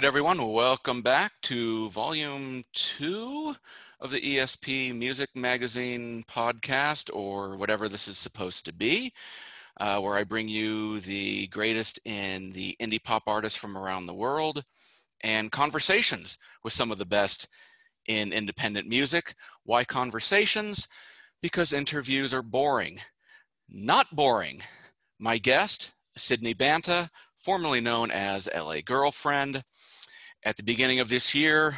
right, everyone, welcome back to volume two of the ESP Music Magazine podcast, or whatever this is supposed to be, uh, where I bring you the greatest in the indie pop artists from around the world and conversations with some of the best in independent music. Why conversations? Because interviews are boring. Not boring. My guest, Sydney Banta, formerly known as LA Girlfriend, at the beginning of this year,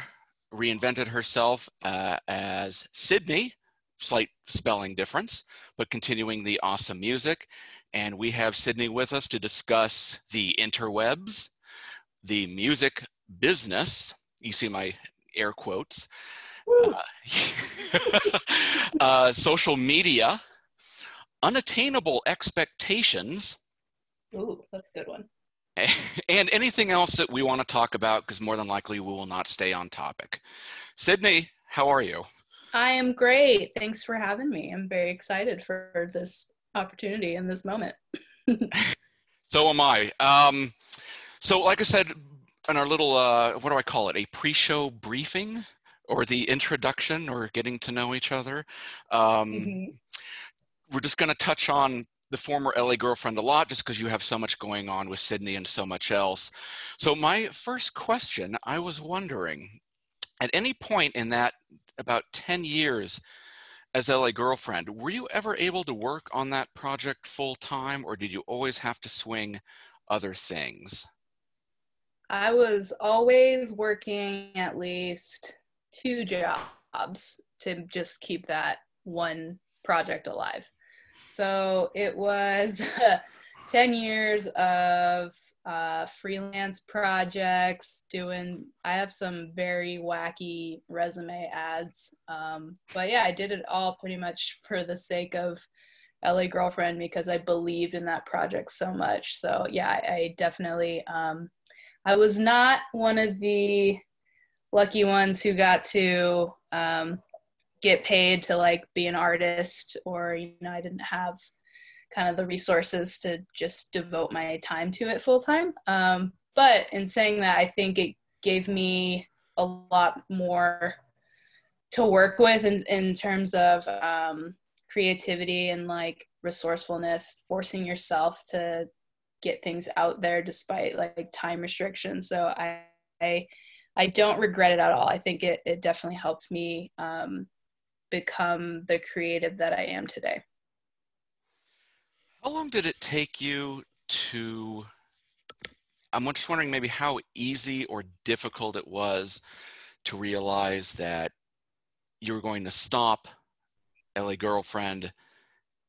reinvented herself uh, as Sidne, slight spelling difference, but continuing the awesome music. And we have Sydney with us to discuss the interwebs, the music business. You see my air quotes. Uh, uh, social media, unattainable expectations. Ooh, that's a good one. and anything else that we want to talk about because more than likely we will not stay on topic. Sydney, how are you? I am great. Thanks for having me. I'm very excited for this opportunity in this moment. so am I. Um, so, like I said in our little, uh, what do I call it? A pre show briefing or the introduction or getting to know each other. Um, mm-hmm. We're just going to touch on the former LA girlfriend a lot just because you have so much going on with Sidne and so much else. So, my first question I was wondering at any point in that about 10 years as LA girlfriend, were you ever able to work on that project full time or did you always have to swing other things? I was always working at least two jobs to just keep that one project alive. So it was 10 years of uh, freelance projects, doing, I have some very wacky resume ads. Um, but yeah, I did it all pretty much for the sake of LA Girlfriend because I believed in that project so much. So yeah, I, I definitely, um, I was not one of the lucky ones who got to um, get paid to like be an artist or you know i didn't have kind of the resources to just devote my time to it full time um, but in saying that i think it gave me a lot more to work with in, in terms of um, creativity and like resourcefulness forcing yourself to get things out there despite like time restrictions. So i i, I don't regret it at all. I think it, it definitely helped me um, become the creative that I am today. How long did it take you to? I'm just wondering maybe how easy or difficult it was to realize that you were going to stop LA Girlfriend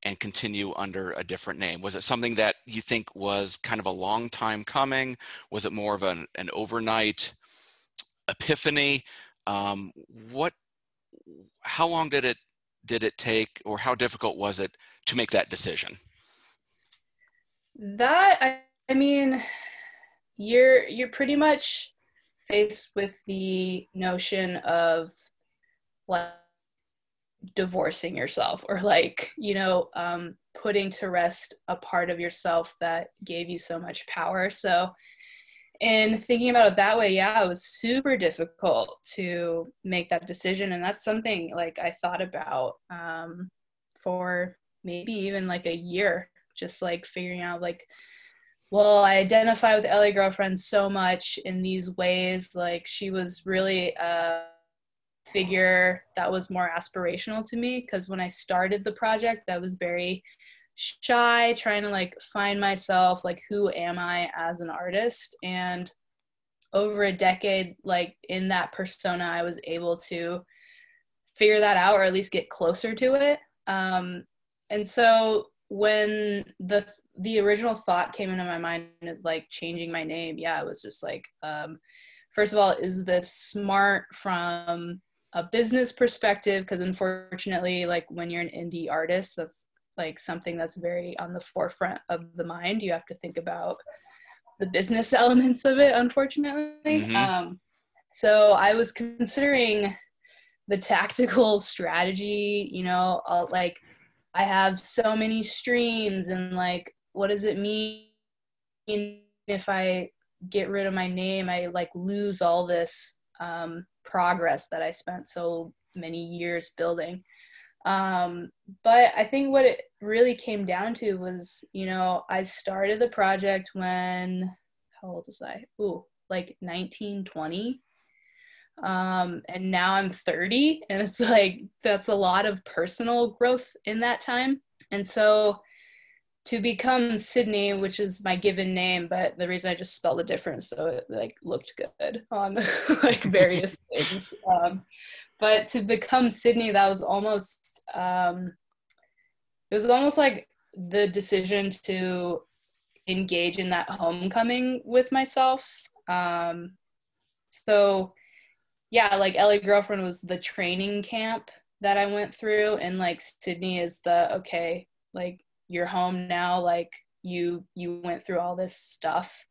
and continue under a different name? Was it something that you think was kind of a long time coming? Was it more of an, an overnight epiphany? Um, what how long did it did it take or how difficult was it to make that decision? That I, I mean you're you're pretty much faced with the notion of like divorcing yourself or like you know um, putting to rest a part of yourself that gave you so much power. So and thinking about it that way yeah it was super difficult to make that decision. And that's something like i thought about um, for maybe even like a year just like figuring out like well i identify with la girlfriend so much in these ways. Like she was really a figure that was more aspirational to me because when i started the project i was very shy trying to like find myself like who am i as an artist? And over a decade like in that persona i was able to figure that out or at least get closer to it. Um, and so when the the original thought came into my mind of like changing my name yeah it was just like um, first of all is this smart from a business perspective? Because unfortunately like when you're an indie artist that's like something that's very on the forefront of the mind. You have to think about the business elements of it, unfortunately. Mm-hmm. Um, so I was considering the tactical strategy, you know, I'll, like I have so many streams and like what does it mean if I get rid of my name? I like lose all this um, progress that I spent so many years building. Um, but I think what it really came down to was, you know, I started the project when, how old was I? Ooh, like 19, 20. Um, and now I'm 30, and it's like that's a lot of personal growth in that time. And so to become Sidne, which is my given name, but the reason I just spelled it different so it like looked good on like various things. Um, but to become Sidne, that was almost um, it was almost like the decision to engage in that homecoming with myself. Um, so yeah, like LA girlfriend was the training camp that I went through, and like Sidne is the okay, like you're home now, like you you went through all this stuff.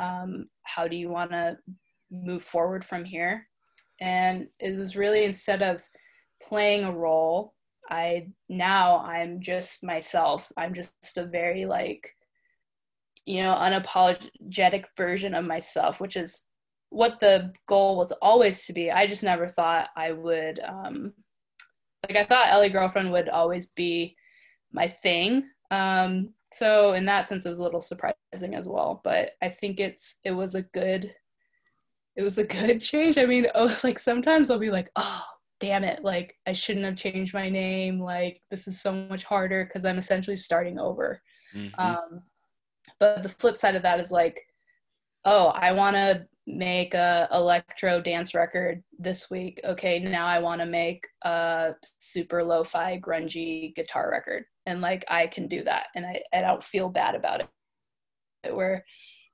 Um, how do you want to move forward from here? and it was really instead of playing a role i now i'm just myself i'm just a very like you know unapologetic version of myself which is what the goal was always to be i just never thought i would um like i thought la girlfriend would always be my thing um so in that sense it was a little surprising as well but i think it's it was a good it was a good change. I mean, oh, like sometimes I'll be like, oh, damn it, like I shouldn't have changed my name. Like this is so much harder because I'm essentially starting over. Mm-hmm. Um, but the flip side of that is like, oh, I want to make a electro dance record this week. Okay, now I want to make a super lo-fi grungy guitar record, and like I can do that, and I I don't feel bad about it. Where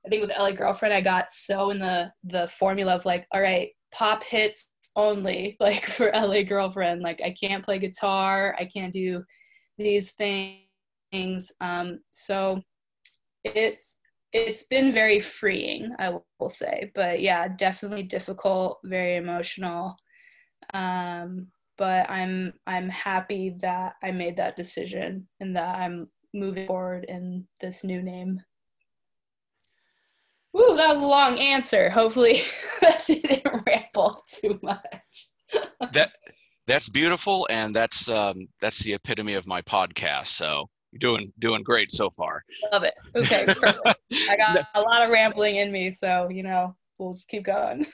I think with LA Girlfriend, I got so in the the formula of like, all right, pop hits only, like for LA Girlfriend. Like I can't play guitar, I can't do these things. Um, so it's it's been very freeing, I will say. But yeah, definitely difficult, very emotional. Um, but I'm I'm happy that I made that decision and that I'm moving forward in this new name. Woo, that was a long answer. Hopefully that didn't ramble too much. that that's beautiful and that's um, that's the epitome of my podcast. So you're doing doing great so far. Love it. Okay. I got a lot of rambling in me, so you know, we'll just keep going.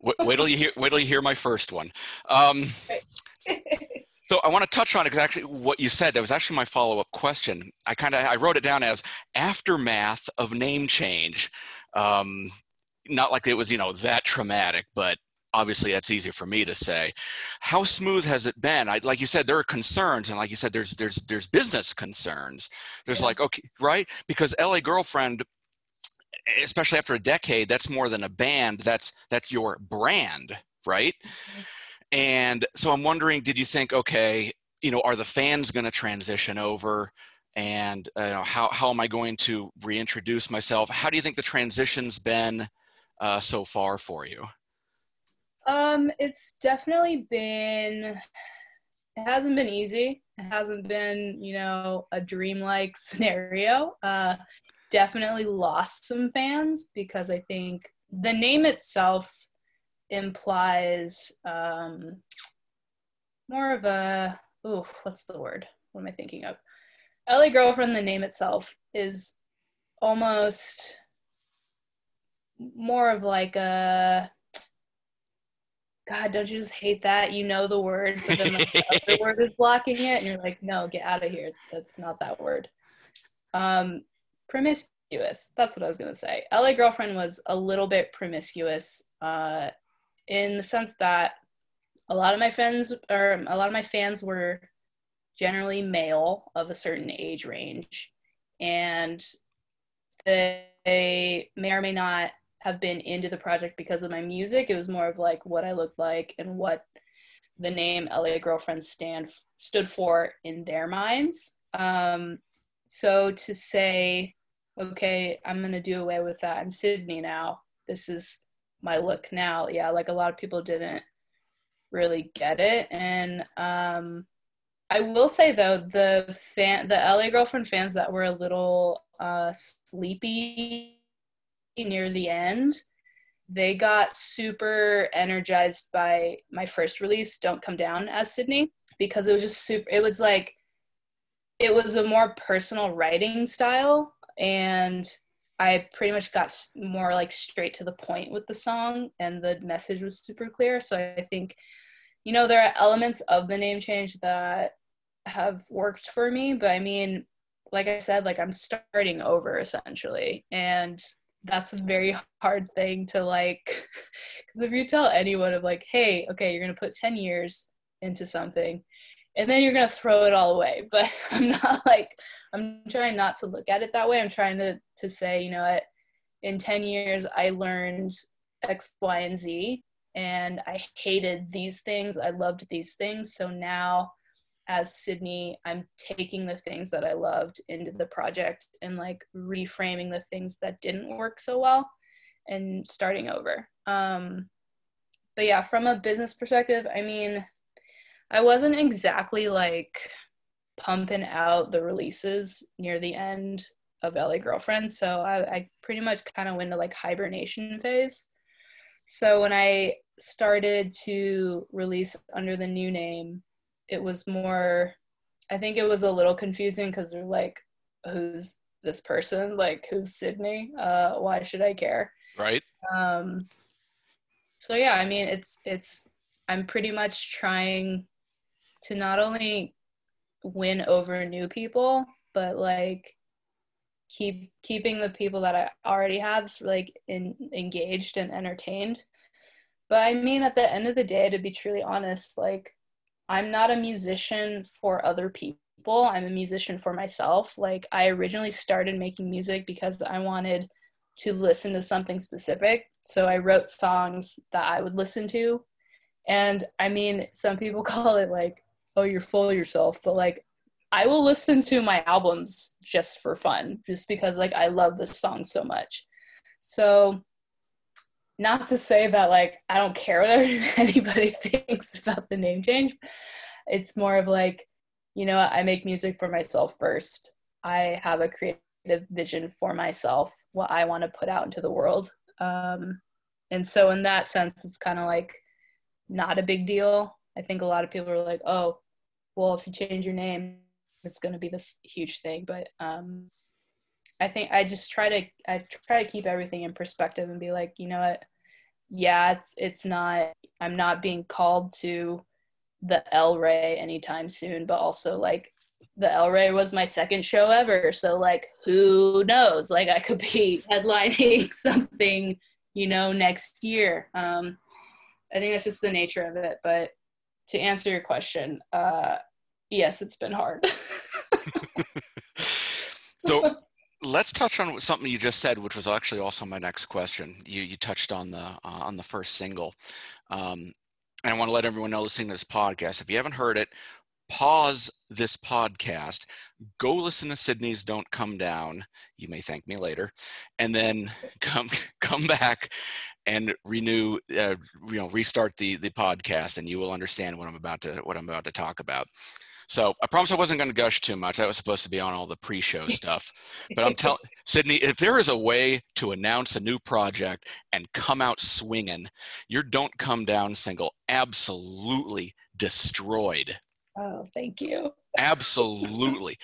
wait, wait till you hear wait till you hear my first one. Um, So I want to touch on exactly what you said that was actually my follow-up question. I kind of I wrote it down as aftermath of name change. Um, not like it was, you know, that traumatic, but obviously that's easier for me to say. How smooth has it been? I, like you said, there are concerns, and like you said, there's there's there's business concerns. There's yeah. like okay, right? Because LA Girlfriend, especially after a decade, that's more than a band. That's that's your brand, right? Mm-hmm. And so I'm wondering, did you think, okay, you know, are the fans going to transition over? and uh, you know, how, how am I going to reintroduce myself? How do you think the transition's been uh, so far for you? Um, it's definitely been, it hasn't been easy. It hasn't been, you know, a dreamlike scenario. Uh, definitely lost some fans because I think the name itself implies um, more of a, oh, what's the word? What am I thinking of? LA Girlfriend, the name itself, is almost more of like a God, don't you just hate that? You know the word, but then the other word is blocking it, and you're like, no, get out of here. That's not that word. Um, promiscuous. That's what I was gonna say. LA Girlfriend was a little bit promiscuous, uh, in the sense that a lot of my friends or a lot of my fans were generally male of a certain age range, and they may or may not have been into the project because of my music. It was more of like what I looked like and what the name LA Girlfriend stand stood for in their minds. Um, so to say, okay, I'm gonna do away with that. I'm Sydney now. This is my look now. Yeah, like a lot of people didn't really get it. And um, I will say though, the fan, the LA girlfriend fans that were a little uh, sleepy near the end, they got super energized by my first release, "Don't Come Down" as Sidne, because it was just super. It was like, it was a more personal writing style, and I pretty much got more like straight to the point with the song, and the message was super clear. So I think, you know, there are elements of the name change that have worked for me, but I mean, like I said, like I'm starting over essentially, and that's a very hard thing to like. Because if you tell anyone of like, hey, okay, you're gonna put ten years into something, and then you're gonna throw it all away, but I'm not like I'm trying not to look at it that way. I'm trying to to say, you know what, in 10 years I learned X, Y, and Z and I hated these things. I loved these things. So now as Sidne, I'm taking the things that I loved into the project and like reframing the things that didn't work so well and starting over. Um, but yeah, from a business perspective, I mean, I wasn't exactly like pumping out the releases near the end of LA Girlfriend. So I, I pretty much kind of went to like hibernation phase. So when I started to release under the new name, it was more, I think it was a little confusing because they're like, who's this person? Like, who's Sydney? Uh, why should I care? Right. Um, so yeah, I mean, it's, it's, I'm pretty much trying to not only win over new people, but like keep keeping the people that I already have like in, engaged and entertained. But I mean, at the end of the day, to be truly honest, like I'm not a musician for other people. I'm a musician for myself. Like I originally started making music because I wanted to listen to something specific. So I wrote songs that I would listen to. And I mean, some people call it like oh you're full of yourself but like i will listen to my albums just for fun just because like i love this song so much so not to say that like i don't care what anybody thinks about the name change. It's more of like you know i make music for myself first. I have a creative vision for myself what i want to put out into the world. Um, and so in that sense it's kind of like not a big deal. I think a lot of people are like oh well, if you change your name, it's going to be this huge thing. But um, I think I just try to I try to keep everything in perspective and be like, you know what? Yeah, it's it's not. I'm not being called to the El Rey anytime soon, but also like the El Rey was my second show ever, so like who knows? Like I could be headlining something, you know, next year. Um, I think that's just the nature of it. But to answer your question, uh, yes, it's been hard. so let's touch on something you just said, which was actually also my next question. You you touched on the uh, on the first single, um, and I want to let everyone know listening to this podcast. If you haven't heard it, pause this podcast, go listen to Sydney's "Don't Come Down." You may thank me later, and then come come back and renew, uh, you know, restart the the podcast, and you will understand what I'm about to what I'm about to talk about. So I promise I wasn't going to gush too much. I was supposed to be on all the pre-show stuff, but I'm telling Sydney, if there is a way to announce a new project and come out swinging, your "Don't Come Down" single absolutely destroyed. Oh, thank you. Absolutely,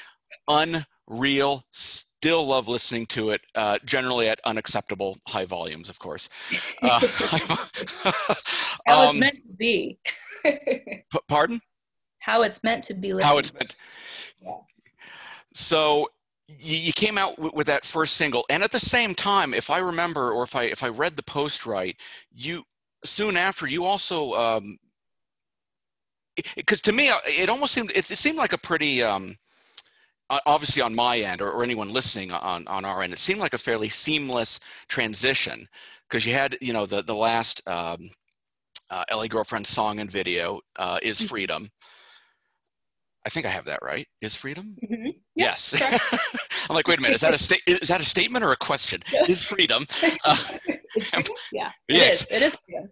unreal. Still love listening to it. Uh, generally at unacceptable high volumes, of course. Uh, How um, meant to be. p- pardon? How it's meant to be listened. How it's meant. Yeah. So you, you came out with, with that first single, and at the same time, if I remember, or if I if I read the post right, you soon after you also. Um, because to me, uh, it almost seemed it, it seemed like a pretty um, obviously on my end or, or, anyone listening on, on our end, it seemed like a fairly seamless transition because you had, you know, the, the last um, uh, LA Girlfriend song and video uh, is mm-hmm. Freedom. I think I have that right. Is freedom? Mm-hmm. yes. I'm like, wait a minute. Is that a sta- Is that a statement or a question? Is freedom? Uh, yeah. It is. It is freedom.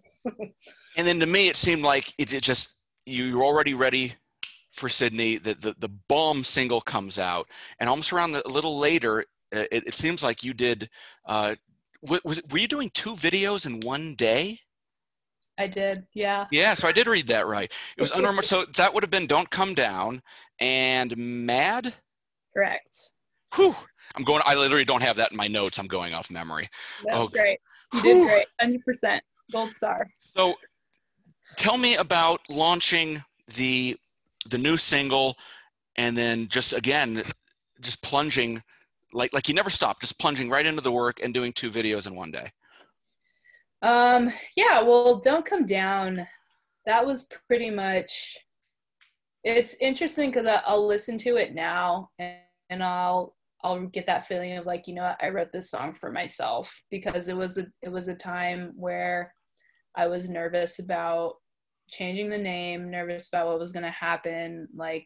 And then to me, it seemed like it, it just you were already ready for Sidne. The, the the bomb single comes out, and almost around the, a little later, uh, it, it seems like you did. Uh, was were you doing two videos in one day? I did, yeah. Yeah, so I did read that right. It was unremarkable. so that would have been "Don't Come Down" and "Mad." Correct. Whew. I'm going. I literally don't have that in my notes. I'm going off memory. That's Oh, great. You Whew. did great. Hundred percent. Gold star. So, tell me about launching the the new single, and then just again, just plunging like like you never stopped, just plunging right into the work and doing two videos in one day. Um, yeah, well, don't come down. That was pretty much. It's interesting because I'll listen to it now and, and I'll I'll get that feeling of like you know I wrote this song for myself because it was a it was a time where I was nervous about changing the name, nervous about what was going to happen. Like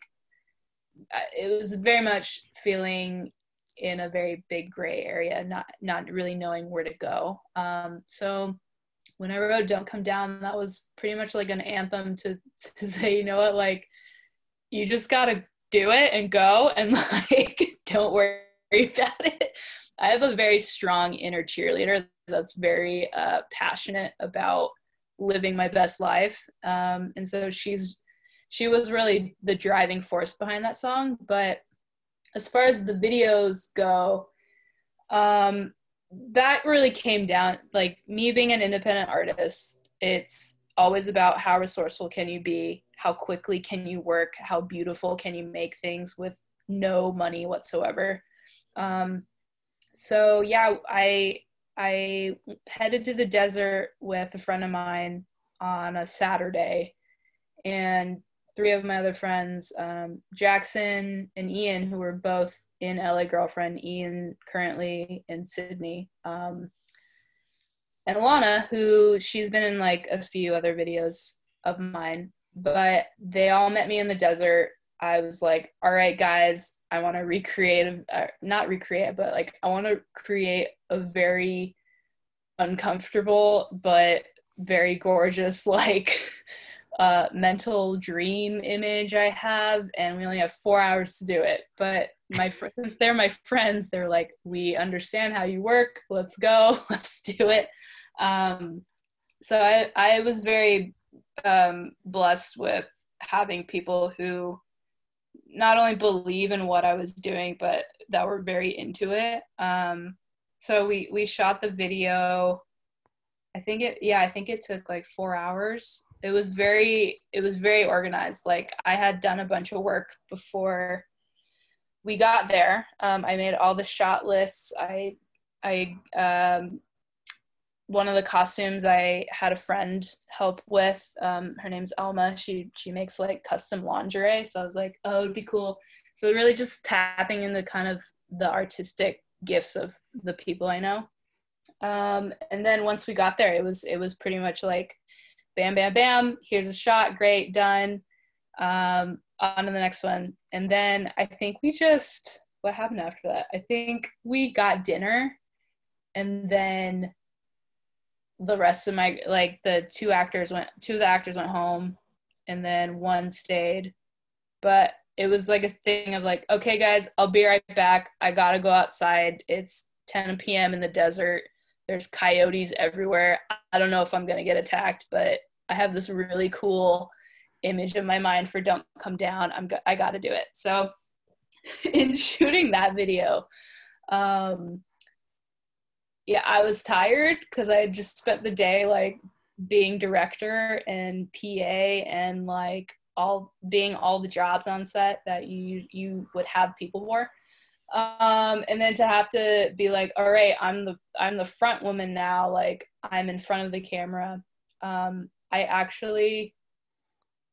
it was very much feeling in a very big gray area, not not really knowing where to go. Um, so when I wrote "Don't Come Down," that was pretty much like an anthem to to say, you know what, like you just gotta do it and go, and like don't worry about it. I have a very strong inner cheerleader that's very uh, passionate about living my best life, um, and so she's she was really the driving force behind that song. But as far as the videos go, um, that really came down like me being an independent artist it's always about how resourceful can you be? How quickly can you work? How beautiful can you make things with no money whatsoever? Um, so yeah i i headed to the desert with a friend of mine on a saturday and three of my other friends um, jackson and ian who were both in LA Girlfriend, Ian currently in Sidne, um, and Alana, who she's been in like a few other videos of mine, but they all met me in the desert. I was like, all right, guys, I want to recreate, uh, not recreate, but like I want to create a very uncomfortable but very gorgeous like uh, mental dream image I have, and we only have four hours to do it. But my fr- they're my friends, they're like, we understand how you work. Let's go. Let's do it. Um, so I I was very um, blessed with having people who not only believe in what I was doing, but that were very into it. Um, so we we shot the video. I think it yeah I think it took like four hours it was very it was very organized. Like i had done a bunch of work before we got there. Um, i made all the shot lists. I i um, one of the costumes i had a friend help with um, her name's elma she she makes like custom lingerie. So i was like oh it'd be cool. So really just tapping into kind of the artistic gifts of the people i know. Um, and then once we got there it was it was pretty much like bam, bam, bam. Here's a shot. Great, done. Um, on to the next one. And then I think we just, what happened after that? I think we got dinner and then the rest of my, like the two actors went, two of the actors went home and then one stayed. But it was like a thing of like, okay, guys, I'll be right back. I gotta go outside. It's 10 p.m. in the desert there's coyotes everywhere. I don't know if I'm going to get attacked, but I have this really cool image in my mind for don't come down. I'm go- I got to do it. So in shooting that video, um yeah, I was tired cuz I had just spent the day like being director and PA and like all being all the jobs on set that you you would have people for um and then to have to be like all right i'm the i'm the front woman now like i'm in front of the camera. Um i actually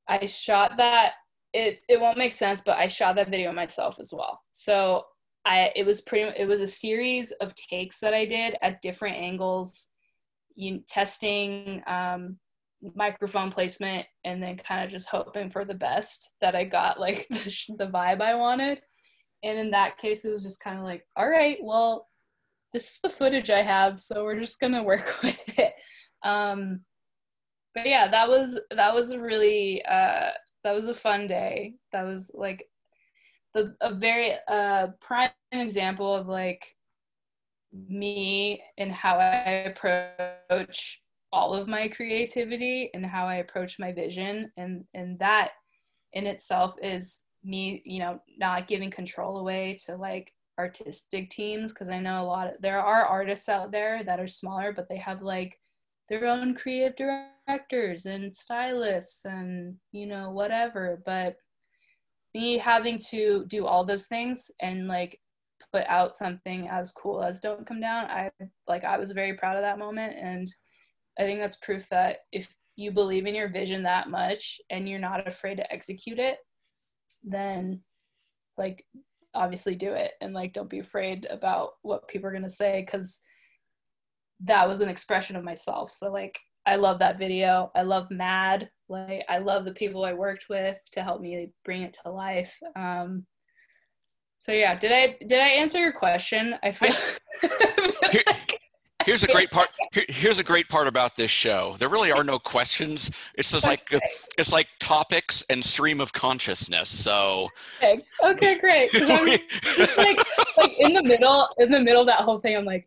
i shot that it it won't make sense but i shot that video myself as well. So i it was pretty it was a series of takes that i did at different angles you testing um microphone placement and then kind of just hoping for the best that i got like the, the vibe i wanted and in that case, it was just kind of like, all right, well, this is the footage I have, so we're just gonna work with it. Um, but yeah, that was that was a really uh that was a fun day. That was like the a very uh prime example of like me and how I approach all of my creativity and how I approach my vision and and that in itself is me, you know, not giving control away to like artistic teams because I know a lot of there are artists out there that are smaller but they have like their own creative directors and stylists and you know whatever. But me having to do all those things and like put out something as cool as don't come down i like i was very proud of that moment. And i think that's proof that if you believe in your vision that much and you're not afraid to execute it then like obviously do it and like don't be afraid about what people are going to say because that was an expression of myself. So like i love that video. I love mad. Like i love the people i worked with to help me bring it to life. Um so yeah. Did i did i answer your question? I feel Here- here's a great part here's a great part about this show. There really are no questions. It's just like it's like topics and stream of consciousness so okay, okay great. Like like in the middle in the middle of that whole thing i'm like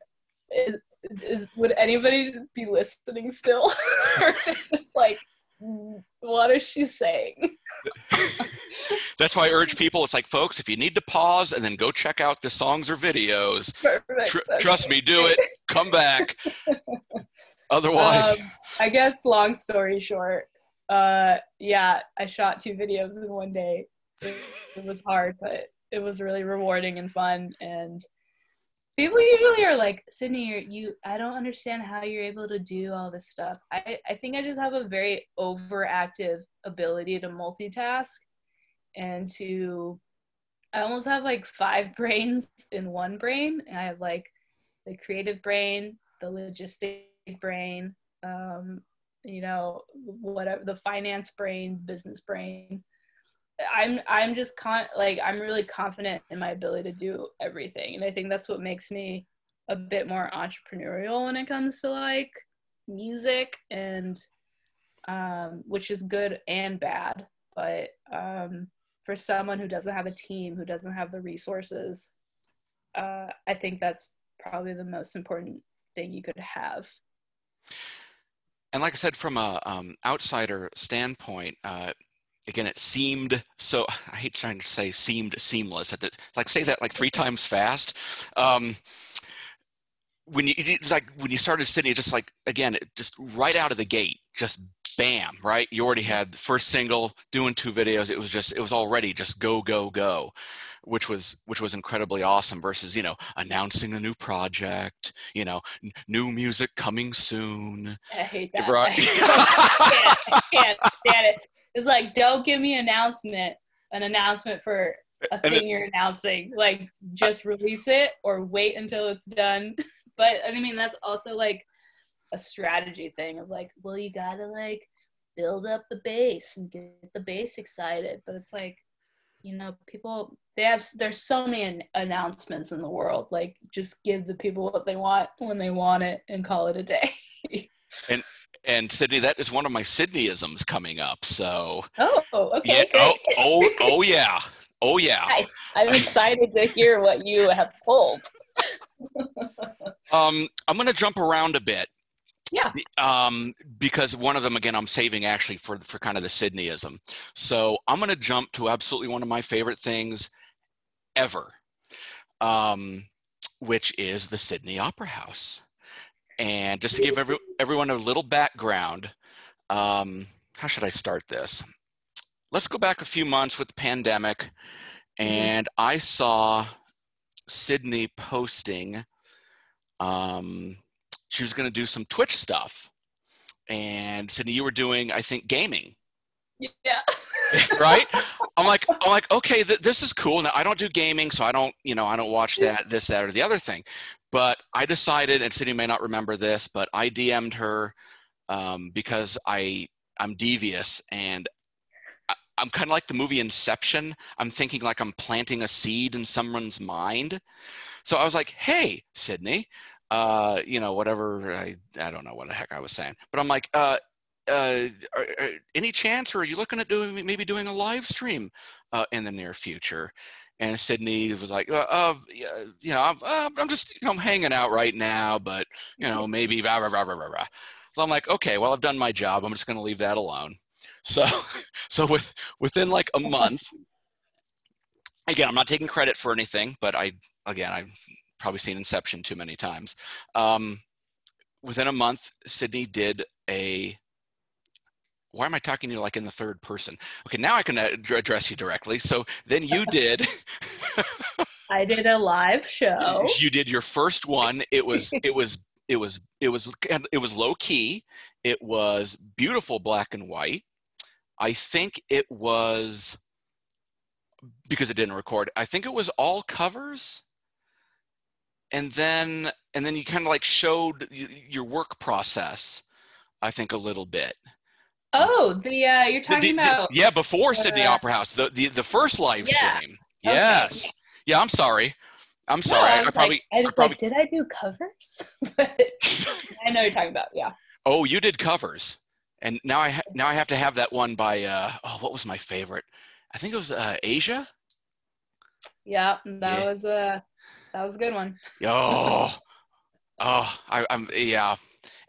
is, is would anybody be listening still? Or is it just like what is she saying? That's why i urge people it's like folks if you need to pause and then go check out the songs or videos tr- trust me do it. Come back. Otherwise Um, I guess long story short, uh, yeah, I shot two videos in one day. It, it was hard, but it was really rewarding and fun. And people usually are like, Sydney, you, I don't understand how you're able to do all this stuff. I, I think I just have a very overactive ability to multitask and to, I almost have like five brains in one brain. And I have like the creative brain, the logistic brain, um, you know, whatever the finance brain, business brain. I'm I'm just con like I'm really confident in my ability to do everything, and I think that's what makes me a bit more entrepreneurial when it comes to like music and um, which is good and bad. But um, for someone who doesn't have a team, who doesn't have the resources, uh, I think that's probably the most important thing you could have. And like i said from a um, outsider standpoint uh, again it seemed so i hate trying to say seemed seamless at the, like say that like three times fast um, when you it's like when you started sitting just like again just right out of the gate just bam right? You already had the first single doing two videos it was just it was already just go go go which was which was incredibly awesome versus you know announcing a new project you know n- new music coming soon I hate that. Right. I can't, I can't stand it. It's like, don't give me an announcement, an announcement for a thing you're announcing. Like, just release it or wait until it's done. But I mean, that's also like a strategy thing of like, well, you gotta like build up the base and get the base excited. But it's like, you know, people they have there's so many an- announcements in the world. Like, just give the people what they want when they want it and call it a day. and and sydney that is one of my sydneyisms coming up so Oh, okay. yeah oh oh oh yeah oh yeah Nice. I'm excited to hear what you have pulled. um i'm gonna jump around a bit Yeah. um because one of them again i'm saving actually for for kind of the sydneyism. So i'm gonna jump to absolutely one of my favorite things ever um which is the sydney opera house. And just to give every, everyone a little background um how should i start this? Let's go back a few months with the pandemic and i saw sydney posting um she was going to do some twitch stuff. And sydney you were doing i think gaming. Yeah. right? I'm like i'm like okay th- this is cool. Now i don't do gaming so i don't you know i don't watch that this that or the other thing. But i decided and sydney may not remember this but i dm'd her um, because i i'm devious and I- i'm kind of like the movie inception. I'm thinking like i'm planting a seed in someone's mind. So i was like hey sydney uh, you know, whatever I I don't know what the heck I was saying, but I'm like, uh, uh, are, are, any chance, or are you looking at doing maybe doing a live stream uh, in the near future? And Sydney was like, uh, uh you know, I'm, uh, I'm just, you know, I'm hanging out right now, but you know, maybe rah, rah, rah, rah, rah. So I'm like, okay, well, I've done my job. I'm just going to leave that alone. So, so with within like a month, again, I'm not taking credit for anything, but I, again, I've probably seen Inception too many times. Um, within a month, Sydney did a why am I talking to you like in the third person? Okay, now I can address you directly. So then you did. I did a live show. You did your first one. It was it was it was it was it was low key. It was beautiful black and white. I think it was because it didn't record. I think it was all covers. And then and then you kind of like showed your work process I think a little bit. Oh, the uh, you're talking the, about the, yeah before Sydney Opera House, the the, the first live yeah. stream. Okay. Yes, yeah. I'm sorry. I'm sorry. No, I, I, probably. Like, I, I probably like, did I do covers? But I know you're talking about. Yeah. Oh, you did covers, and now I ha- now I have to have that one by. Uh, oh, what was my favorite? I think it was uh, Asia. Yeah, that yeah. was a uh, that was a good one. oh, oh, I, I'm yeah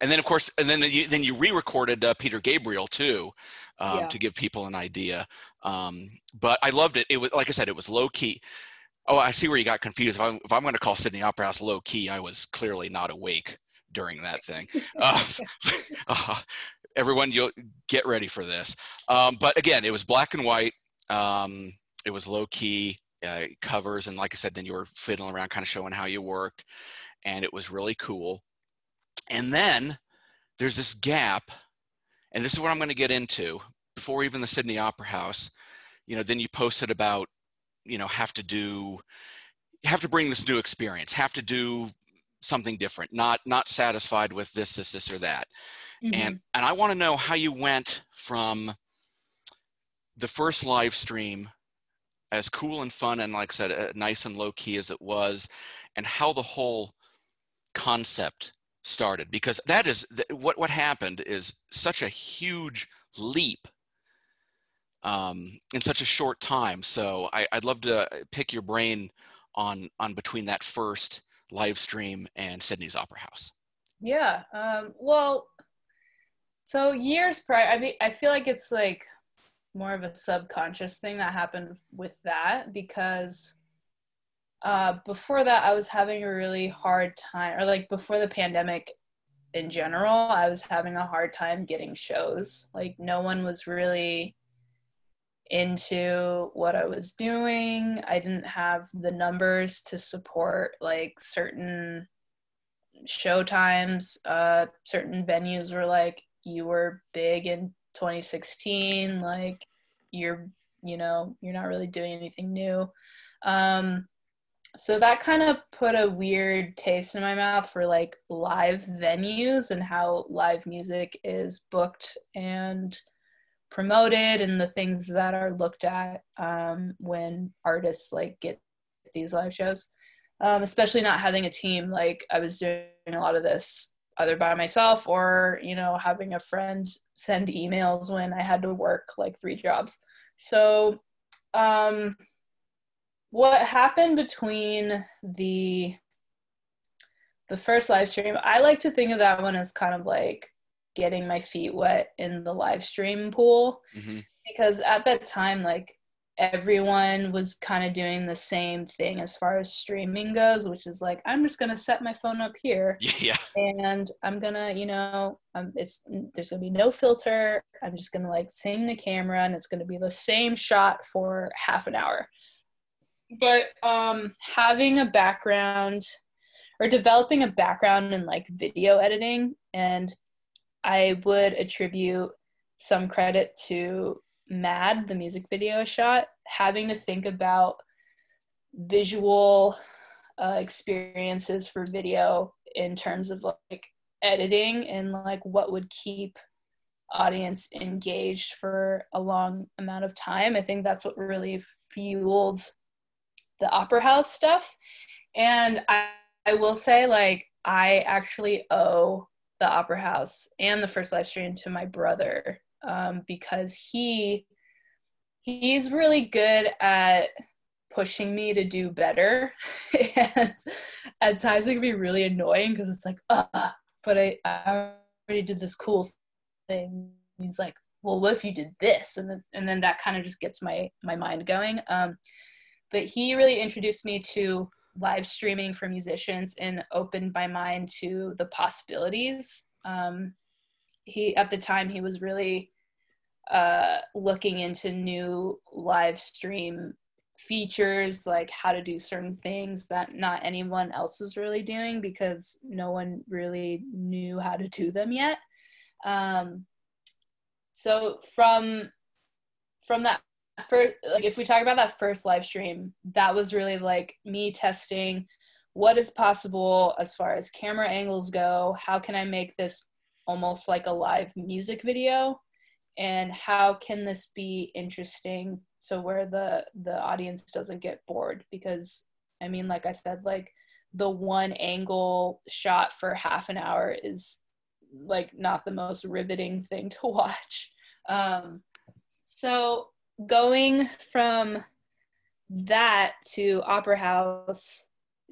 and then of course, and then you, then you re-recorded uh, Peter Gabriel too, um, yeah. to give people an idea. Um, but I loved it. It was like I said, it was low key. Oh, I see where you got confused. If I'm, if I'm going to call Sydney Opera House low key, I was clearly not awake during that thing. uh, uh, everyone, you'll get ready for this. Um, but again, it was black and white. Um, it was low key uh, covers, and like I said, then you were fiddling around, kind of showing how you worked, and it was really cool. And then there's this gap, and this is what I'm going to get into before even the Sydney Opera House. You know, then you posted about, you know, have to do, have to bring this new experience, have to do something different, not not satisfied with this, this, this, or that. Mm-hmm. And and I want to know how you went from the first live stream as cool and fun and like I said, uh, nice and low key as it was, and how the whole concept started because that is what what happened is such a huge leap um, in such a short time. So I, would love to pick your brain on on between that first live stream and Sydney's Opera House. Yeah. Um, well, so years prior, I mean, I feel like it's like more of a subconscious thing that happened with that because uh, before that, I was having a really hard time, or like before the pandemic in general, I was having a hard time getting shows. Like, no one was really into what I was doing. I didn't have the numbers to support like certain show times. Uh, certain venues were like, you were big in 2016, like, you're, you know, you're not really doing anything new. Um, so that kind of put a weird taste in my mouth for like live venues and how live music is booked and promoted and the things that are looked at um, when artists like get these live shows um, especially not having a team like i was doing a lot of this either by myself or you know having a friend send emails when i had to work like three jobs so um what happened between the the first live stream i like to think of that one as kind of like getting my feet wet in the live stream pool mm-hmm. because at that time like everyone was kind of doing the same thing as far as streaming goes which is like i'm just gonna set my phone up here yeah. and i'm gonna you know um, it's there's gonna be no filter. I'm just gonna like sing the camera and it's gonna be the same shot for half an hour. But um having a background or developing a background in like video editing and i would attribute some credit to mad the music video shot having to think about visual uh, experiences for video in terms of like editing and like what would keep audience engaged for a long amount of time i think that's what really fueled the opera house stuff. And I, I will say, like, I actually owe the opera house and the first live stream to my brother um, because he he's really good at pushing me to do better. And at times it can be really annoying because it's like uh but I, I already did this cool thing. He's like well what if you did this? And then and then that kind of just gets my my mind going. Um but he really introduced me to live streaming for musicians and opened my mind to the possibilities. Um he at the time he was really uh looking into new live stream features like how to do certain things that not anyone else was really doing because no one really knew how to do them yet. Um, so from from that first like if we talk about that first live stream that was really like me testing what is possible as far as camera angles go. How can i make this almost like a live music video and how can this be interesting? So where the the audience doesn't get bored because i mean like i said like the one angle shot for half an hour is like not the most riveting thing to watch. Um so going from that to opera house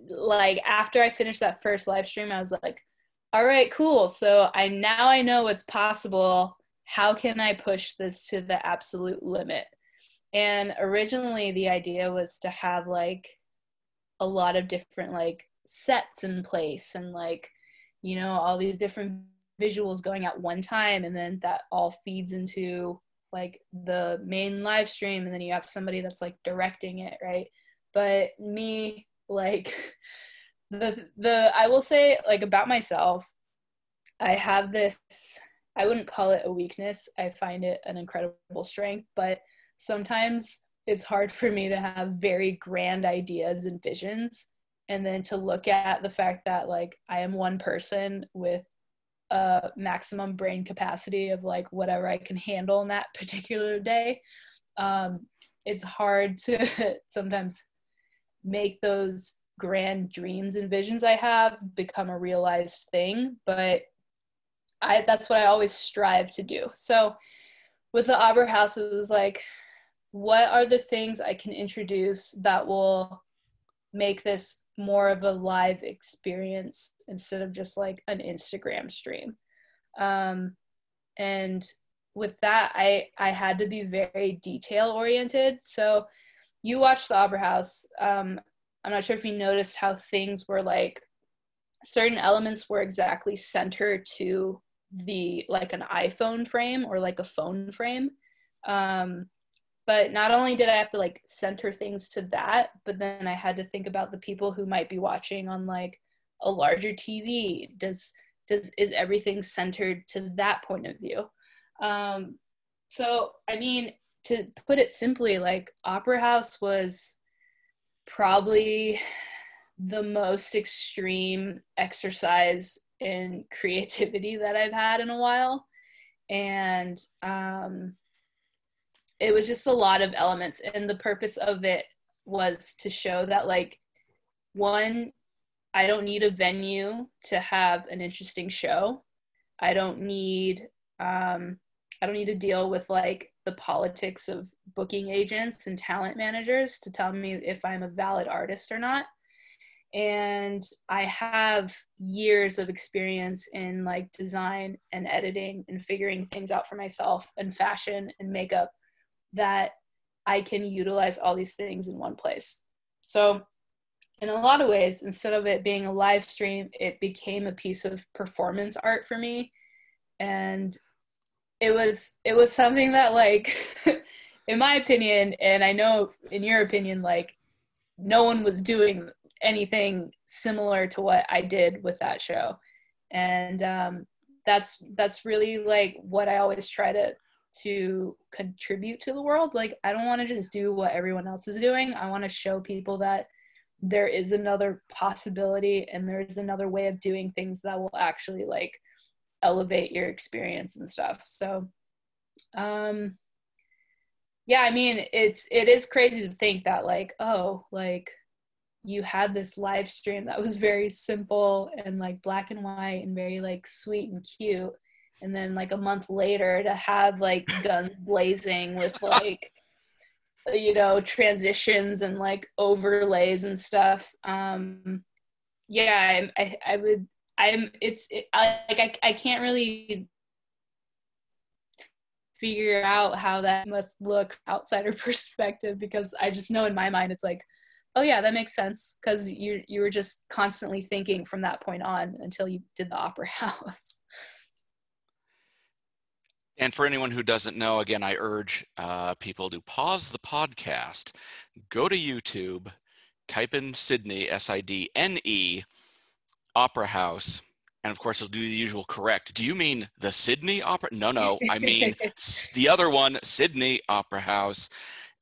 like after i finished that first live stream i was like all right cool. So i now i know what's possible how can i push this to the absolute limit? And originally the idea was to have like a lot of different like sets in place and like you know all these different visuals going at one time and then that all feeds into like the main live stream and then you have somebody that's like directing it right? But me like the the i will say like about myself i have this i wouldn't call it a weakness i find it an incredible strength but sometimes it's hard for me to have very grand ideas and visions and then to look at the fact that like I am one person with a maximum brain capacity of like whatever I can handle in that particular day. Um, it's hard to sometimes make those grand dreams and visions I have become a realized thing, but I that's what I always strive to do. So with the Opera House, it was like what are the things I can introduce that will make this more of a live experience instead of just like an Instagram stream. Um, and with that, I I had to be very detail oriented. So you watched the Opera House. Um, I'm not sure if you noticed how things were like certain elements were exactly centered to the like an iPhone frame or like a phone frame. Um, but not only did i have to like center things to that but then i had to think about the people who might be watching on like a larger tv does does is everything centered to that point of view um so i mean to put it simply like opera house was probably the most extreme exercise in creativity that i've had in a while. And um it was just a lot of elements and the purpose of it was to show that like one i don't need a venue to have an interesting show. I don't need um i don't need to deal with like the politics of booking agents and talent managers to tell me if i'm a valid artist or not and i have years of experience in like design and editing and figuring things out for myself and fashion and makeup that I can utilize all these things in one place. So, in a lot of ways, instead of it being a live stream, it became a piece of performance art for me. And it was it was something that like in my opinion and I know in your opinion like no one was doing anything similar to what I did with that show. And um that's that's really like what I always try to to contribute to the world. Like, I don't want to just do what everyone else is doing. I want to show people that there is another possibility and there's another way of doing things that will actually like elevate your experience and stuff. So, um, yeah, I mean, it's it is crazy to think that like, oh, like you had this live stream that was very simple and like black and white and very like sweet and cute. And then like a month later to have like guns blazing with like you know transitions and like overlays and stuff. Um yeah i i, I would i'm it's it, I, like I, I can't really figure out how that must look outsider perspective because i just know in my mind it's like oh yeah that makes sense because you you were just constantly thinking from that point on until you did the opera house And for anyone who doesn't know, again, I urge uh, people to pause the podcast, go to YouTube, type in Sidne, S I D N E, Opera House, and of course, it'll do the usual correct. Do you mean the Sydney Opera? No, no, I mean the other one, Sydney Opera House,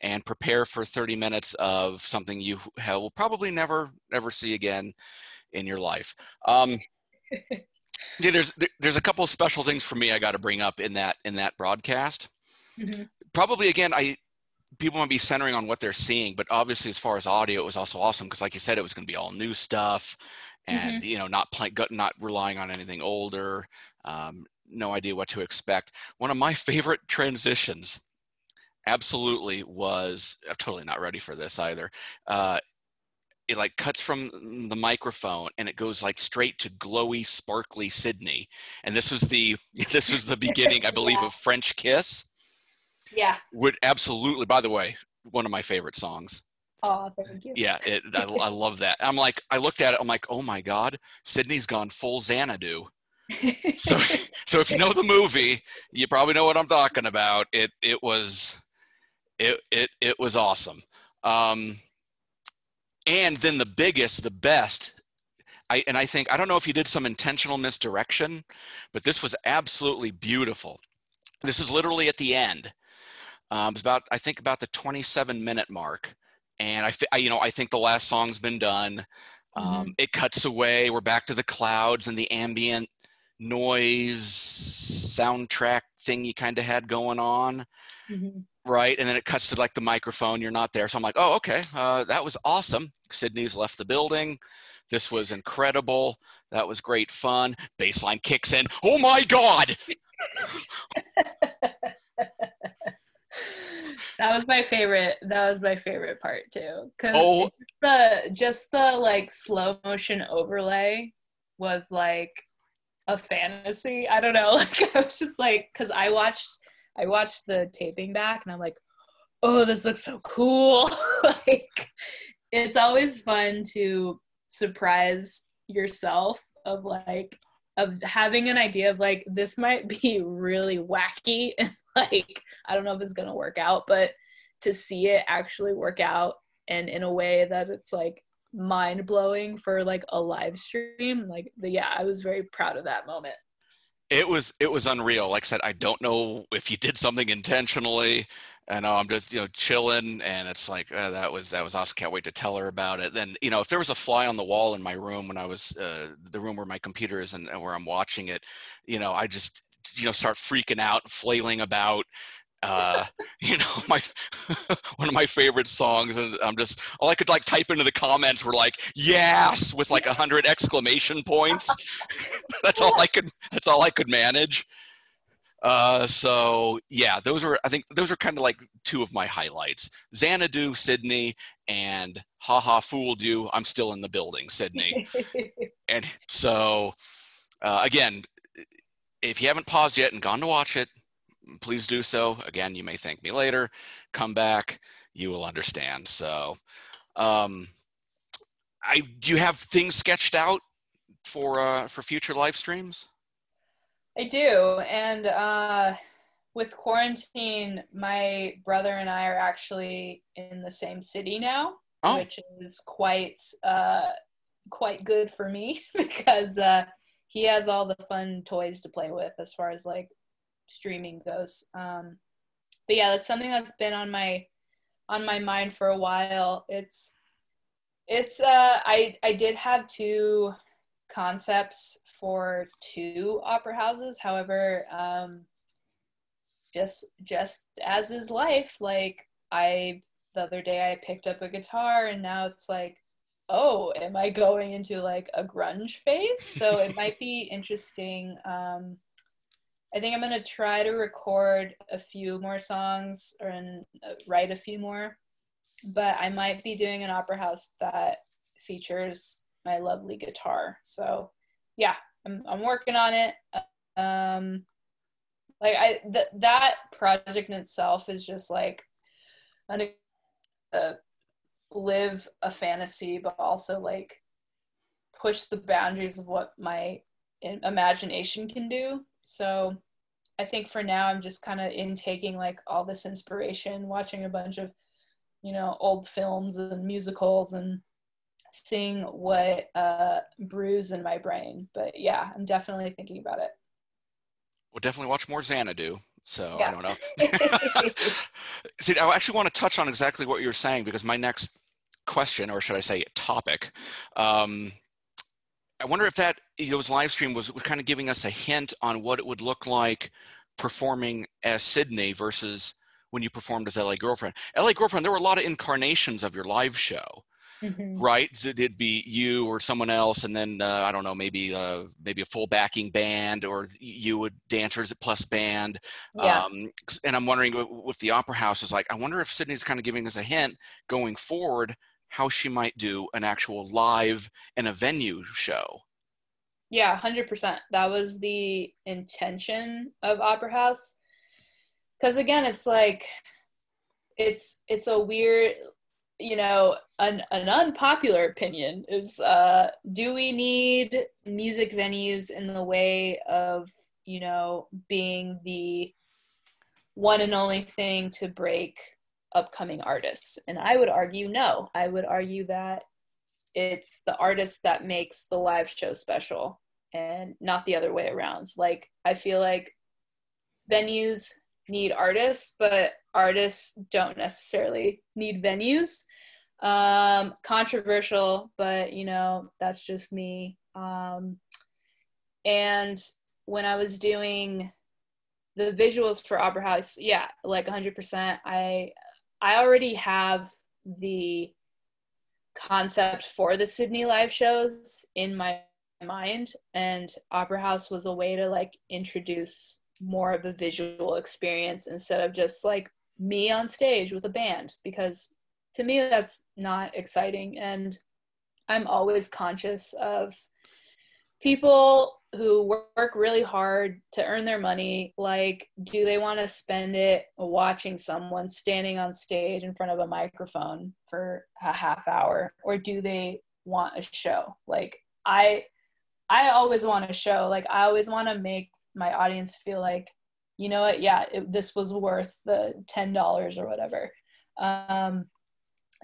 and prepare for 30 minutes of something you will probably never, ever see again in your life. Um, there's there's a couple of special things for me I got to bring up in that in that broadcast. Mm-hmm. Probably again, I people might be centering on what they're seeing, but obviously as far as audio, it was also awesome because, like you said, it was going to be all new stuff, and mm-hmm. you know, not play, not relying on anything older. Um, no idea what to expect. One of my favorite transitions, absolutely, was I'm totally not ready for this either. Uh, it like cuts from the microphone and it goes like straight to glowy sparkly sydney and this was the this was the beginning i believe yeah. of french kiss. Yeah. Would absolutely by the way one of my favorite songs. Oh thank you. Yeah it, I, I love that. I'm like i looked at it i'm like oh my god sydney's gone full xanadu. So so if you know the movie you probably know what i'm talking about. It it was it it, it was awesome um and then the biggest, the best, I, and I think, I don't know if you did some intentional misdirection, but this was absolutely beautiful. This is literally at the end. Um, it's about, I think, about the 27 minute mark. And I, I you know, I think the last song's been done. Um, mm-hmm. It cuts away. We're back to the clouds and the ambient noise soundtrack thing you kind of had going on. Mm-hmm right? And then it cuts to like the microphone you're not there. So i'm like oh okay uh, that was awesome. Sydney's left the building. This was incredible. That was great fun. Bassline kicks in. Oh my god! That was my favorite that was my favorite part too because oh. the just the like slow motion overlay was like a fantasy. I don't know like i was just like because i watched I watched the taping back and I'm like, oh, this looks so cool. like it's always fun to surprise yourself of like of having an idea of like this might be really wacky and like I don't know if it's gonna work out, but to see it actually work out and in a way that it's like mind blowing for like a live stream, like the yeah, I was very proud of that moment. It was it was unreal. Like I said, I don't know if you did something intentionally. And I'm just you know chilling, and it's like uh, that was that was awesome. Can't wait to tell her about it. Then you know if there was a fly on the wall in my room when I was uh, the room where my computer is and, and where I'm watching it, you know I just you know start freaking out, flailing about, uh, you know, my one of my favorite songs, and I'm just all I could like type into the comments were like "yes" with like a hundred exclamation points. that's all I could. That's all I could manage. Uh, so yeah, those are I think those are kind of like two of my highlights: Xanadu, Sydney, and "Ha Ha Fooled You." I'm still in the building, Sydney. and so uh, again, if you haven't paused yet and gone to watch it, please do so. Again, you may thank me later. Come back, you will understand. So, um, I do you have things sketched out for uh, for future live streams? I do, and uh, with quarantine, my brother and I are actually in the same city now, oh. which is quite uh, quite good for me because uh, he has all the fun toys to play with as far as like streaming goes. Um, but yeah, that's something that's been on my on my mind for a while. It's it's uh I I did have two concepts for two opera houses. However, um just just as is life, like I the other day I picked up a guitar and now it's like oh, am I going into like a grunge phase? So it might be interesting um I think I'm gonna try to record a few more songs or and uh, write a few more, but I might be doing an opera house that features my lovely guitar. So, yeah, I'm I'm working on it. Um, like I th- that project in itself is just like an uh, live a fantasy, but also like push the boundaries of what my imagination can do. So I think for now I'm just kind of in taking like all this inspiration, watching a bunch of, you know, old films and musicals and seeing what uh, brews in my brain. But yeah, I'm definitely thinking about it. We'll definitely watch more Xanadu. So Yeah. I don't know. See, I actually want to touch on exactly what you're saying because my next question, or should I say topic, um, I wonder if that those live stream was, was kind of giving us a hint on what it would look like performing as Sidne versus when you performed as LA Girlfriend. LA Girlfriend, there were a lot of incarnations of your live show Mhm. right? So it'd be you or someone else, and then uh, I don't know, maybe uh, maybe a full backing band, or you would dancers plus band. Yeah. Um, and I'm wondering with the Opera House is like, I wonder if Sydney's kind of giving us a hint going forward how she might do an actual live in a venue show. Yeah, hundred percent. That was the intention of Opera House. Because again, it's like, it's it's a weird, you know, an an unpopular opinion is, uh, do we need music venues in the way of you know being the one and only thing to break upcoming artists? And I would argue no. I would argue that it's the artist that makes the live show special and not the other way around. Like I feel like venues need artists, but artists don't necessarily need venues. Um, controversial, but you know that's just me. Um, and when I was doing the visuals for Opera House, yeah, like 100%. I I already have the concept for the Sidne live shows in my mind and opera house was a way to like introduce more of a visual experience instead of just like me on stage with a band because to me that's not exciting and i'm always conscious of people who work really hard to earn their money like do they want to spend it watching someone standing on stage in front of a microphone for a half hour? Or do they want a show? Like i i always want a show. Like i always want to make my audience feel like you know what? Yeah it, this was worth the $10 or whatever. Um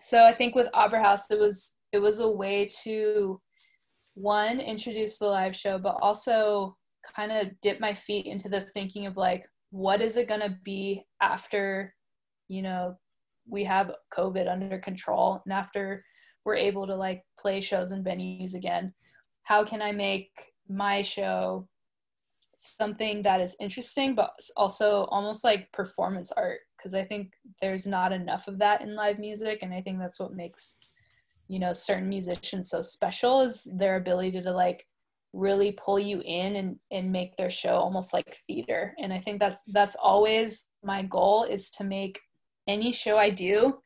so i think with opera house it was it was a way to one introduce the live show but also kind of dip my feet into the thinking of like what is it going to be after you know we have covid under control and after we're able to like play shows and venues again. How can i make my show something that is interesting but also almost like performance art? Because i think there's not enough of that in live music and i think that's what makes you know certain musicians so special is their ability to like really pull you in and and make their show almost like theater. And i think that's that's always my goal is to make any show i do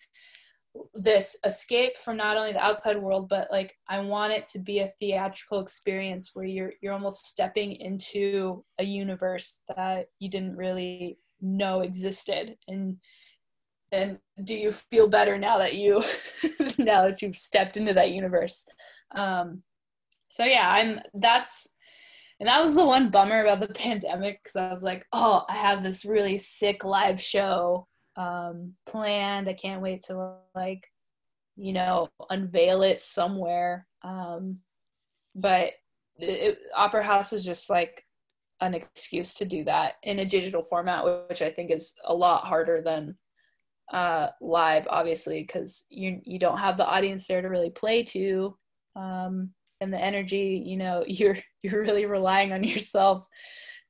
this escape from not only the outside world but like i want it to be a theatrical experience where you're you're almost stepping into a universe that you didn't really know existed. And and do you feel better now that you now that you've stepped into that universe? Um so yeah i'm that's and that was the one bummer about the pandemic because i was like oh i have this really sick live show um planned. I can't wait to like you know unveil it somewhere. Um but it, opera house was just like an excuse to do that in a digital format which i think is a lot harder than uh live obviously because you you don't have the audience there to really play to um and the energy you know you're you're really relying on yourself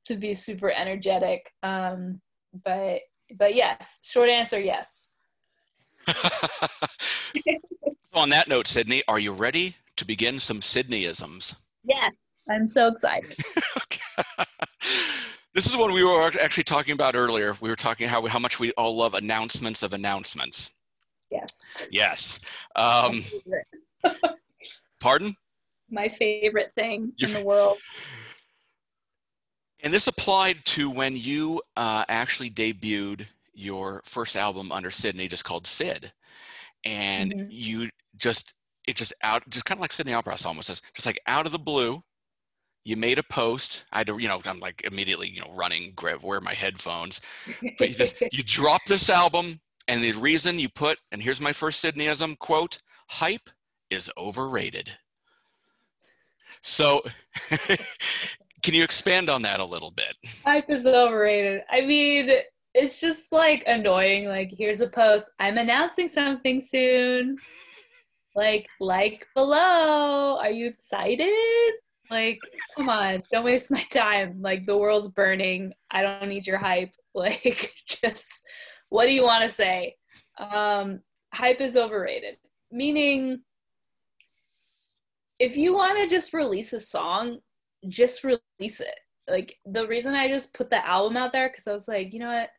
to be super energetic um but but yes short answer yes. On that note, Sydney, are you ready to begin some Sydneyisms? yes i'm so excited This is what we were actually talking about earlier. We were talking how how much we all love announcements of announcements. Yes. Yes. Um, pardon? My favorite thing Your in the world. And this applied to when you uh, actually debuted your first album under Sidne, just called Sid, and Mhm. you just it just out just kind of like Sydney Opera almost says, just like out of the blue, you made a post. I had to, you know, I'm like immediately, you know, running, grab, wear my headphones. But you just you drop this album, and the reason you put, and here's my first Sydneyism quote: "Hype is overrated." So, can you expand on that a little bit? Hype is overrated. I mean, it's just like annoying. Like, here's a post. I'm announcing something soon. Like, like below. Are you excited? Like, come on, don't waste my time. Like, the world's burning. I don't need your hype. Like, just what do you want to say? Um, hype is overrated. Meaning, if you want to just release a song, just release it. Like the reason I just put the album out there because I was like, you know what,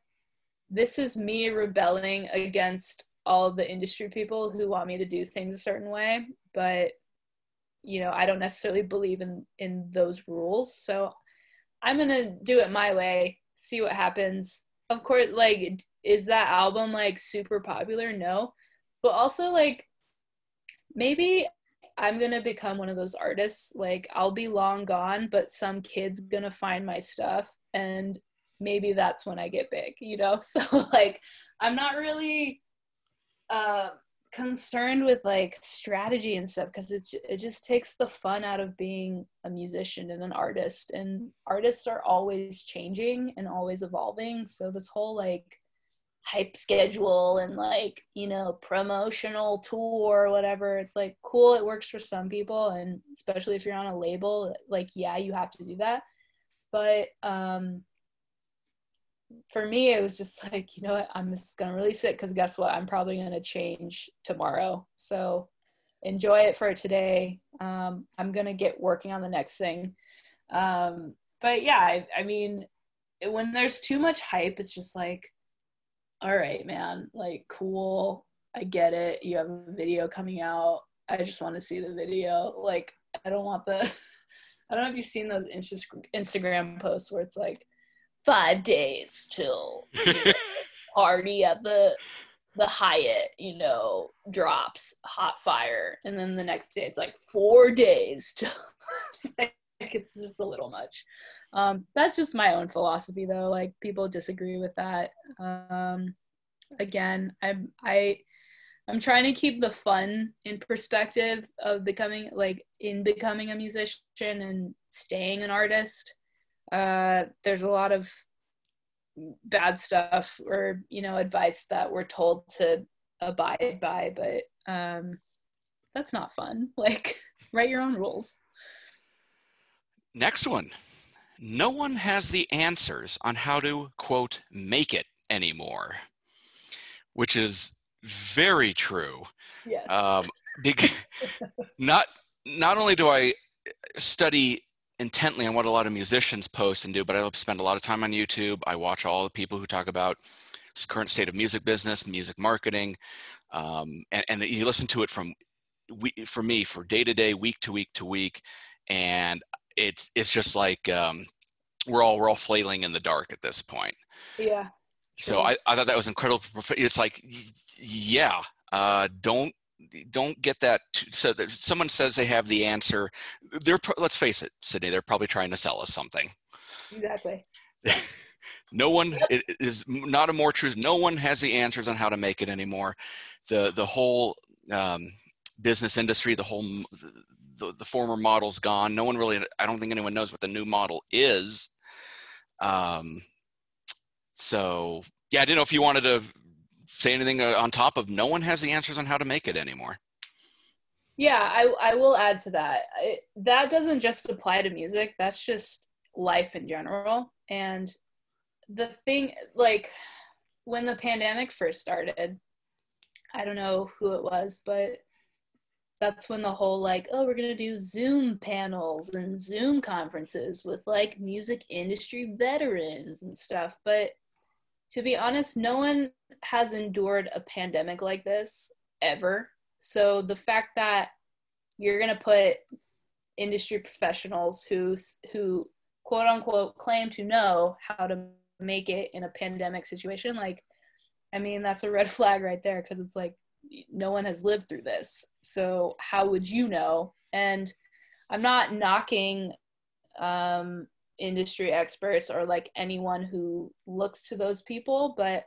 this is me rebelling against all the industry people who want me to do things a certain way, but you know I don't necessarily believe in in those rules. So I'm gonna do it my way, see what happens. Of course, like is that album like super popular? No, but also like maybe I'm gonna become one of those artists. Like I'll be long gone, but some kid's gonna find my stuff, and maybe that's when I get big. You know, so like I'm not really uh, concerned with like strategy and stuff because it it just takes the fun out of being a musician and an artist. And artists are always changing and always evolving. So this whole like hype schedule and like you know promotional tour or whatever it's like cool it works for some people and especially if you're on a label like yeah you have to do that but um for me it was just like you know what i'm just gonna release it because guess what i'm probably gonna change tomorrow so enjoy it for today um i'm gonna get working on the next thing um but yeah i, I mean when there's too much hype it's just like all right, man, like cool. I get it. You have a video coming out. I just want to see the video. Like, I don't want the, I don't know if you've seen those Instagram posts where it's like five days till you know, party at the the Hyatt, you know, drops hot fire, and then the next day it's like four days till it's like it's just a little much. Um, that's just my own philosophy, though. Like people disagree with that. Um, again, I'm I I'm trying to keep the fun in perspective of becoming like in becoming a musician and staying an artist. Uh, there's a lot of bad stuff or you know advice that we're told to abide by, but um, that's not fun. Like write your own rules. Next one. No one has the answers on how to, quote, make it anymore, which is very true. Yeah. Um, big, not, not only do I study intently on what a lot of musicians post and do, but I spend a lot of time on YouTube. I watch all the people who talk about current state of music business, music marketing, um, and, and you listen to it from, we, for me, for day to day, week to week to week, and it's it's just like um, we're all we're all flailing in the dark at this point. yeah. So. I, I thought that was incredible. It's like, yeah, uh, don't don't get that. t- So that someone says they have the answer. They're pro- let's face it, Sydney. They're probably trying to sell us something. Exactly. No one it is not a more truth. No one has the answers on how to make it anymore. The the whole um, business industry, the whole the, the former model's gone. No one really. I don't think anyone knows what the new model is. Um, so yeah, I didn't know if you wanted to say anything uh, on top of. No one has the answers on how to make it anymore. Yeah, I I will add to that. I, that doesn't just apply to music. That's just life in general. And the thing, like, when the pandemic first started, I don't know who it was, but that's when the whole like, oh, we're gonna do Zoom panels and Zoom conferences with like music industry veterans and stuff. But to be honest, no one has endured a pandemic like this ever. So the fact that you're gonna put industry professionals who who quote unquote claim to know how to make it in a pandemic situation like i mean that's a red flag right there because it's like no one has lived through this so how would you know and i'm not knocking um, industry experts or like anyone who looks to those people but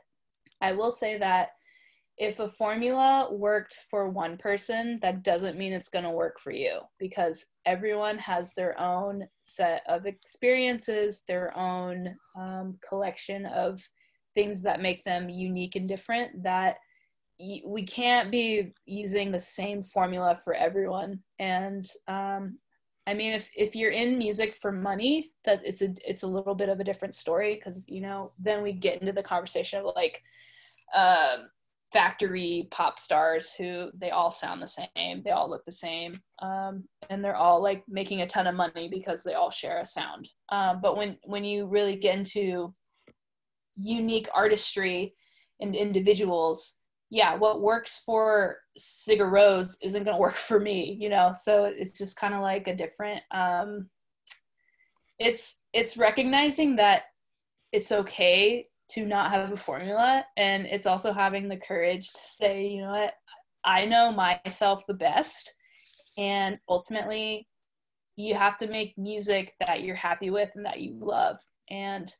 i will say that if a formula worked for one person, that doesn't mean it's going to work for you because everyone has their own set of experiences, their own um, collection of things that make them unique and different. That y- we can't be using the same formula for everyone. And um, I mean, if if you're in music for money, that it's a it's a little bit of a different story because you know then we get into the conversation of like. Um, factory pop stars who they all sound the same they all look the same um, and they're all like making a ton of money because they all share a sound um, but when when you really get into unique artistry and individuals yeah what works for Sigur Rós isn't going to work for me you know? So it's just kind of like a different um, it's it's recognizing that it's okay to not have a formula and it's also having the courage to say you know what? I know myself the best and ultimately you have to make music that you're happy with and that you love. And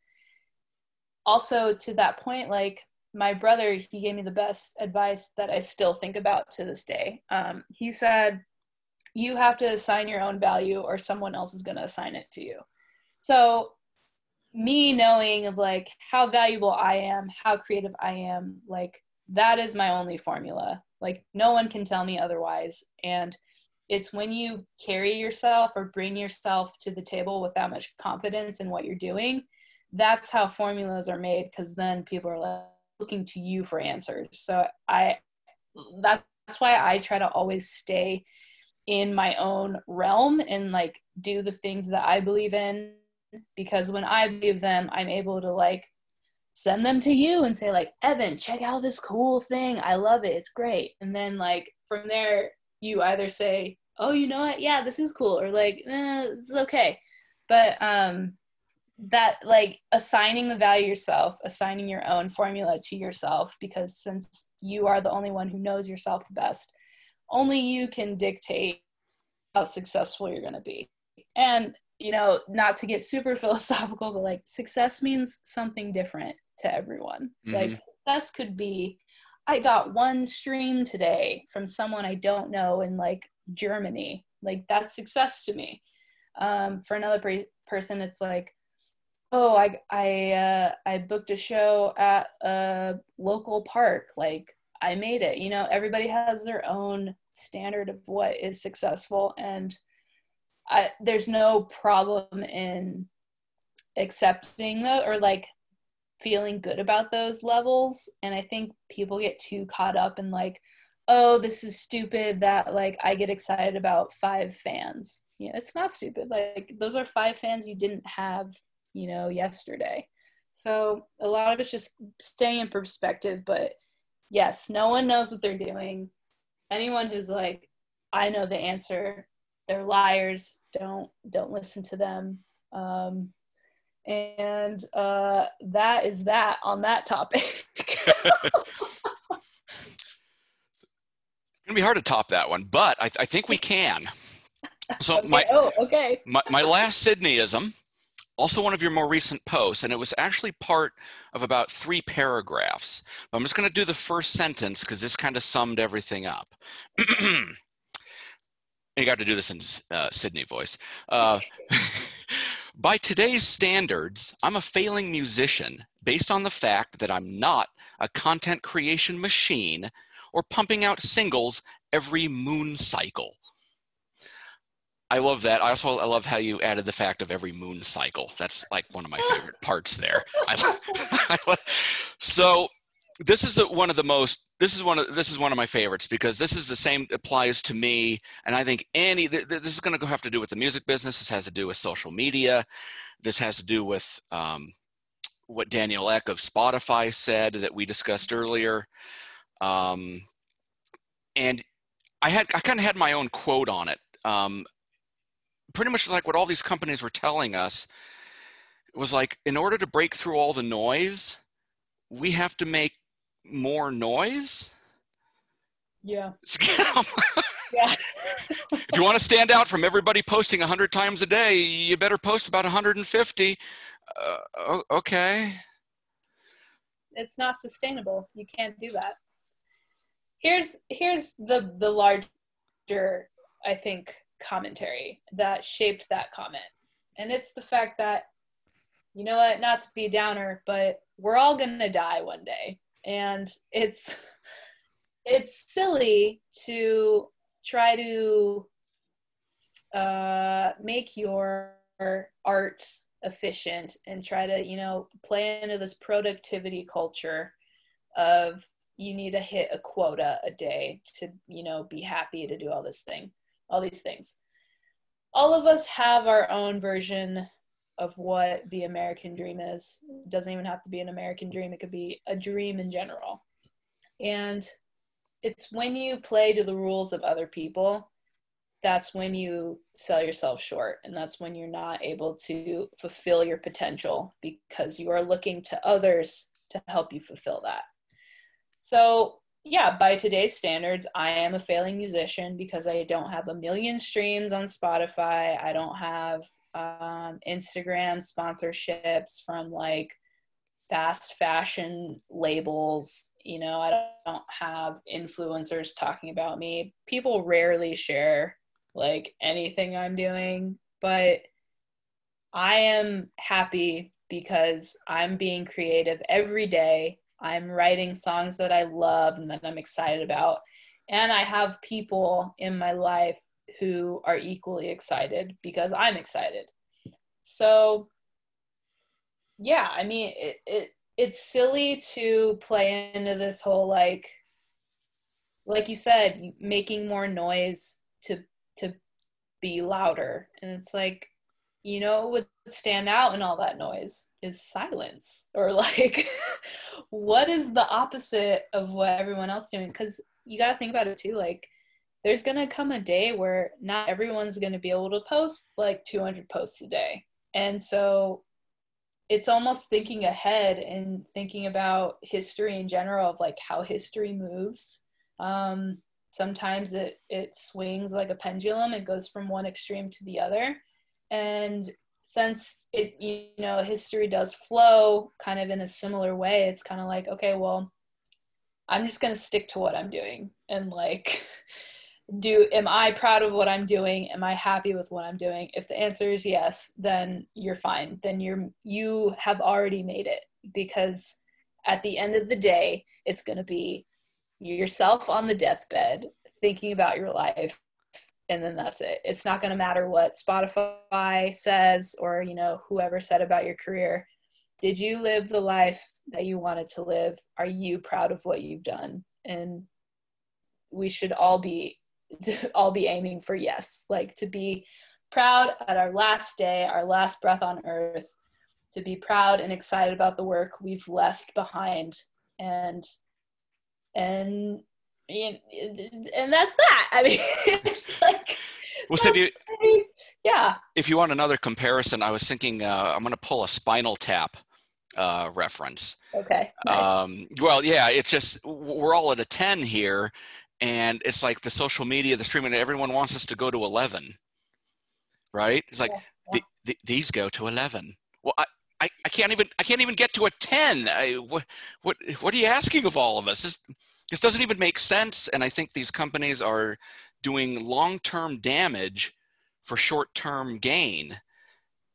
also to that point like my brother he gave me the best advice that i still think about to this day um, he said you have to assign your own value or someone else is going to assign it to you so me knowing of like how valuable I am, how creative I am, like that is my only formula. Like no one can tell me otherwise. And it's when you carry yourself or bring yourself to the table with that much confidence in what you're doing, that's how formulas are made because then people are like looking to you for answers. So I that's why I try to always stay in my own realm and like do the things that I believe in because when I believe them, I'm able to like send them to you and say like, Evan, check out this cool thing. I love it. It's great. And then like from there, you either say, oh, you know what? Yeah, this is cool, or like, eh, is okay. But um, that like assigning the value yourself, assigning your own formula to yourself, because since you are the only one who knows yourself the best, only you can dictate how successful you're going to be. And you know, not to get super philosophical, but like success means something different to everyone. Mm-hmm. Like success could be, I got one stream today from someone I don't know in like Germany. Like that's success to me. Um, for another pre- person, it's like, oh, I I uh, I booked a show at a local park. Like I made it. You know, everybody has their own standard of what is successful, and I, there's no problem in accepting that or like feeling good about those levels and i think people get too caught up in like oh this is stupid that like i get excited about five fans you know it's not stupid like those are five fans you didn't have you know yesterday. So a lot of it's just staying in perspective but yes no one knows what they're doing. Anyone who's like i know the answer they're liars. Don't don't listen to them. Um, and uh, that is that on that topic. It's gonna be hard to top that one but i, I think we can. So okay. my, oh, okay. my my last sydneyism also one of your more recent posts and it was actually part of about three paragraphs i'm just going to do the first sentence because this kind of summed everything up you got to do this in uh, Sydney voice. Uh, by today's standards, I'm a failing musician based on the fact that I'm not a content creation machine or pumping out singles every moon cycle. I love that. I also I love how you added the fact of every moon cycle. That's like one of my favorite parts there. I, I, so this is a, one of the most this is one of this is one of my favorites because this is the same applies to me and i think any th- th- this is going to have to do with the music business this has to do with social media this has to do with um, what daniel ek of spotify said that we discussed earlier um, and i had i kind of had my own quote on it um, pretty much like what all these companies were telling us it was like in order to break through all the noise we have to make more noise. Yeah. yeah. if you want to stand out from everybody posting 100 times a day, you better post about 150. Uh, okay. It's not sustainable. You can't do that. Here's here's the the larger I think commentary that shaped that comment. And it's the fact that you know what, not to be a downer, but we're all going to die one day and it's it's silly to try to uh, make your art efficient and try to you know play into this productivity culture of you need to hit a quota a day to you know be happy to do all this thing all these things all of us have our own version of what the American dream is. It doesn't even have to be an American dream, it could be a dream in general. And it's when you play to the rules of other people, that's when you sell yourself short. And that's when you're not able to fulfill your potential because you are looking to others to help you fulfill that. So yeah, by today's standards, I am a failing musician because I don't have a million streams on Spotify. I don't have um, Instagram sponsorships from like fast fashion labels. You know, I don't have influencers talking about me. People rarely share like anything I'm doing, but I am happy because I'm being creative every day I'm writing songs that I love and that I'm excited about. And I have people in my life who are equally excited because I'm excited. So, yeah, I mean, it, it it's silly to play into this whole like like you said making more noise to to be louder and it's like you know what would stand out in all that noise is silence or like what is the opposite of what everyone else doing? Because you got to think about it too like there's to come a day where not everyone's to be able to post like 200 posts a day. And so it's almost thinking ahead and thinking about history in general of like how history moves. Um, sometimes it it swings like a pendulum it goes from one extreme to the other. And since it you know history does flow kind of in a similar way it's kind of like okay well i'm just going to stick to what i'm doing and like do am i proud of what i'm doing? Am i happy with what i'm doing? If the answer is yes then you're fine. Then you're you have already made it because at the end of the day it's going to be yourself on the deathbed thinking about your life and then that's it. It's not going to matter what Spotify says or, you know, whoever said about your career. Did you live the life that you wanted to live? Are you proud of what you've done? And we should all be all be aiming for yes, like to be proud at our last day, our last breath on earth, to be proud and excited about the work we've left behind and and and that's that. I mean, it's like. Well, Cindy, yeah. If you want another comparison, I was thinking uh, I'm going to pull a Spinal Tap uh, reference. Okay. Nice. Um, well, yeah, it's just we're all at a 10 here, and it's like the social media, the streaming, everyone wants us to go to 11, right? It's like yeah, yeah. The, the, these go to 11. Well, I, I, I can't even I can't even get to a 10. I, what what what are you asking of all of us? This doesn't even make sense. And I think these companies are doing long term damage for short term gain.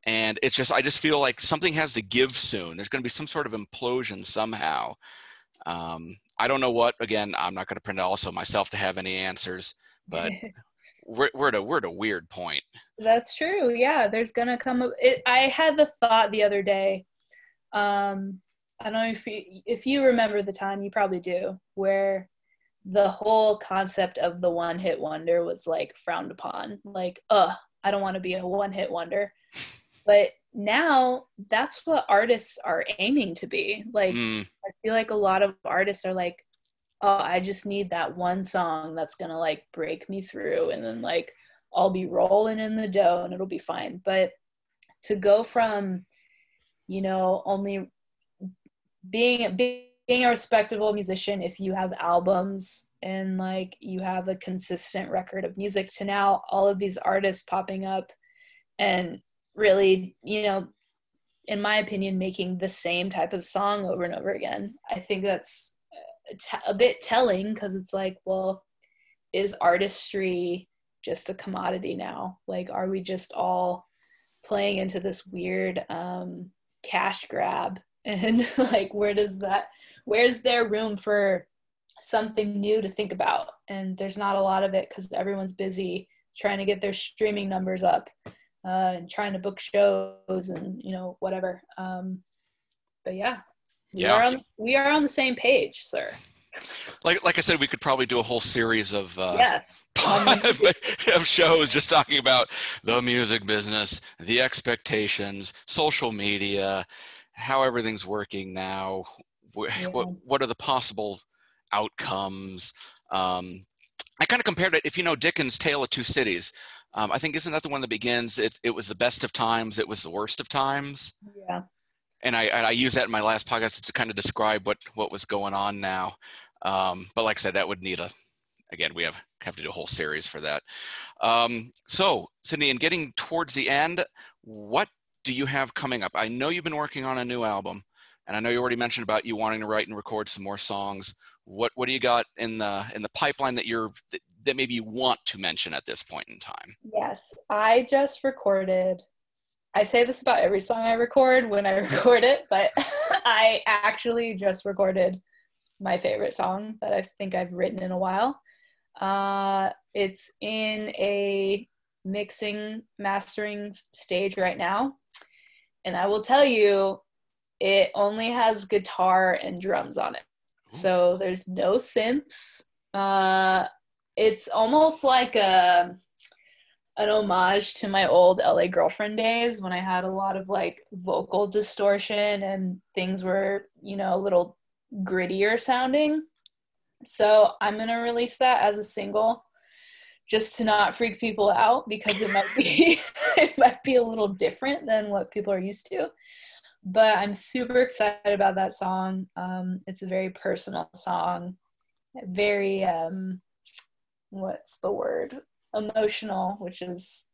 And it's just, I just feel like something has to give soon. There's going to be some sort of implosion somehow. Um, I don't know what, again, I'm not going to print also myself to have any answers, but we're, we're, at a, we're at a weird point. That's true. Yeah. There's going to come, a, it, I had the thought the other day um, I don't know if you if you remember the time, you probably do, where the whole concept of the one hit wonder was like frowned upon. Like, uh, I don't want to be a one hit wonder. But now that's what artists are aiming to be. Like, Mm, I feel like a lot of artists are like, oh, I just need that one song that's gonna like break me through, and then like I'll be rolling in the dough and it'll be fine. But to go from, you know, only being being a respectable musician if you have albums and like you have a consistent record of music to now all of these artists popping up and really, you know, in my opinion, making the same type of song over and over again. I think that's a t- a bit telling because it's like, well, is artistry just a commodity now? Like, are we just all playing into this weird um, cash grab? And like, where does that, where's there room for something new to think about? And there's not a lot of it because everyone's busy trying to get their streaming numbers up uh, and trying to book shows and you know whatever. Um, but yeah, we Yeah. are on we are on the same page, sir. like like I said, we could probably do a whole series of uh, yes, of shows just talking about the music business, the expectations, social media, how everything's working now. wh- Yeah. What what are the possible outcomes? Um, I kind of compared it. If you know Dickens' Tale of Two Cities, um, I think isn't that the one that begins? It it was the best of times. It was the worst of times. yeah, and I, I use that in my last podcast to kind of describe what what was going on now. Um, but like I said, that would need a again we have have to do a whole series for that. Um, so Sydney, in getting towards the end, what do you have coming up? I know you've been working on a new album, and I know you already mentioned about you wanting to write and record some more songs. What what do you got in the in the pipeline that you're that, that maybe you want to mention at this point in time? yes. I just recorded. I say this about every song I record when I record it, but I actually just recorded my favorite song that I think I've written in a while. Uh, it's in a mixing mastering stage right now, and I will tell you, it only has guitar and drums on it. So there's no synths. Uh, it's almost like a an homage to my old LA girlfriend days when I had a lot of like vocal distortion and things were, you know, a little grittier sounding. So I'm gonna release that as a single just to not freak people out because it might be it might be a little different than what people are used to. But I'm super excited about that song. Um, it's a very personal song, very um, what's the word? Emotional, which is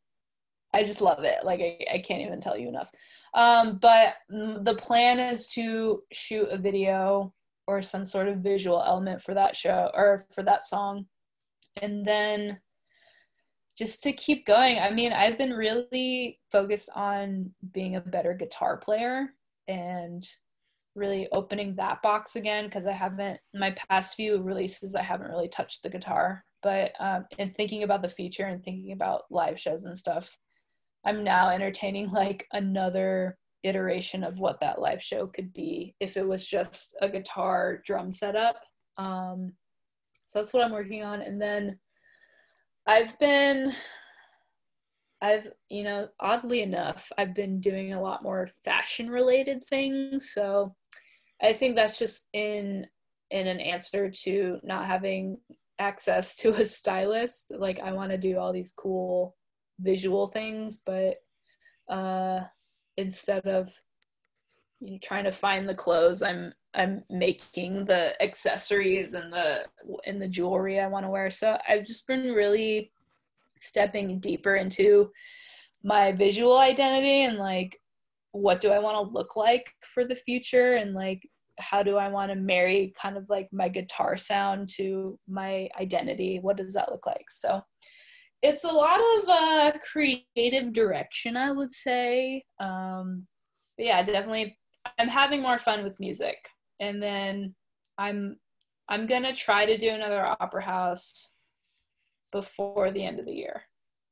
I just love it. Like I, I can't even tell you enough. Um, but the plan is to shoot a video or some sort of visual element for that show or for that song, and then just to keep going. I mean, I've been really focused on being a better guitar player and really opening that box again because I haven't my past few releases I haven't really touched the guitar. But um, in thinking about the future and thinking about live shows and stuff, I'm now entertaining like another iteration of what that live show could be if it was just a guitar drum setup. Um, so that's what I'm working on, and then I've been I've, you know, oddly enough, I've been doing a lot more fashion related things. So I think that's just in in an answer to not having access to a stylist. Like I want to do all these cool visual things, but uh instead of you know, trying to find the clothes, I'm I'm making the accessories and the and the jewelry I want to wear. So I've just been really stepping deeper into my visual identity and like what do I want to look like for the future and like how do I want to marry kind of like my guitar sound to my identity? What does that look like? So it's a lot of uh, creative direction, I would say. Um, yeah, definitely, I'm having more fun with music, and then I'm I'm gonna try to do another opera house before the end of the year.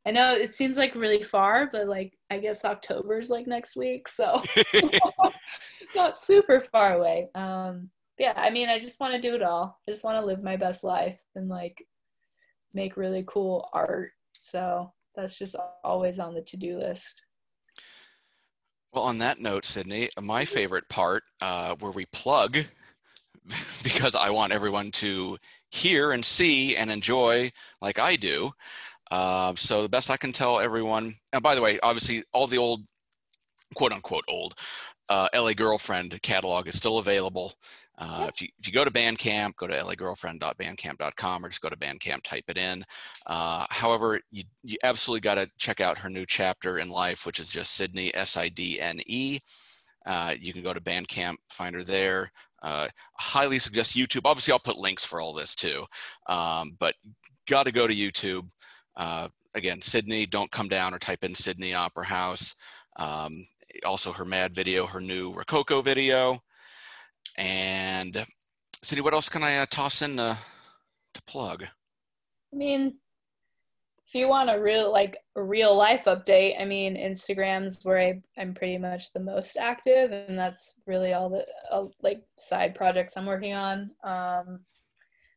I know it seems like really far, but like I guess October's like next week, so not super far away. Um, yeah, I mean, I just want to do it all. I just want to live my best life and like make really cool art. So that's just always on the to-do list. Well, on that note, Sydney, my favorite part uh, where we plug, because I want everyone to hear and see and enjoy like I do. Uh, so the best I can tell everyone, and by the way, obviously all the old, quote unquote old, uh, LA Girlfriend catalog is still available. Uh, if, you, if you go to Bandcamp, go to lagirlfriend.bandcamp.com or just go to Bandcamp, type it in. Uh, however, you, you absolutely got to check out her new chapter in life, which is just Sidne, S I D N E. Uh, you can go to Bandcamp, find her there. Uh, highly suggest YouTube. Obviously, I'll put links for all this too, um, but got to go to YouTube. Uh, again, Sydney, don't come down or type in Sydney Opera House. Um, also, her Mad video, her new Rococo video. And Sydney, what else can I uh, toss in to, to plug? I mean, if you want a real like a real life update, I mean, Instagram's where I, I'm pretty much the most active, and that's really all the uh, like side projects I'm working on. Um,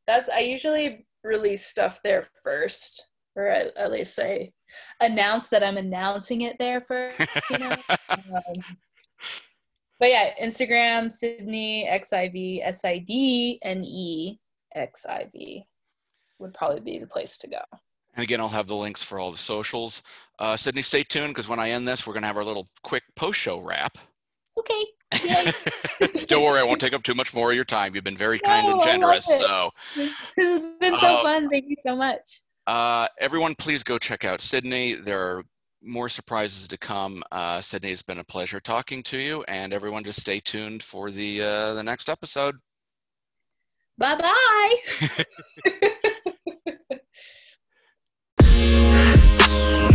that's I usually release stuff there first, or at, at least I announce that I'm announcing it there first. You know. um, but yeah, Instagram, Sidne XIV S I D N E X I V would probably be the place to go. And again, I'll have the links for all the socials. Uh, Sydney, stay tuned because when I end this, we're going to have our little quick post show wrap. Okay. Don't worry, I won't take up too much more of your time. You've been very kind no, and generous. So it's been so uh, fun. Thank you so much. Uh, everyone, please go check out Sydney. There are more surprises to come. Uh, Sydney, it's been a pleasure talking to you, and everyone, just stay tuned for the uh, the next episode. Bye bye.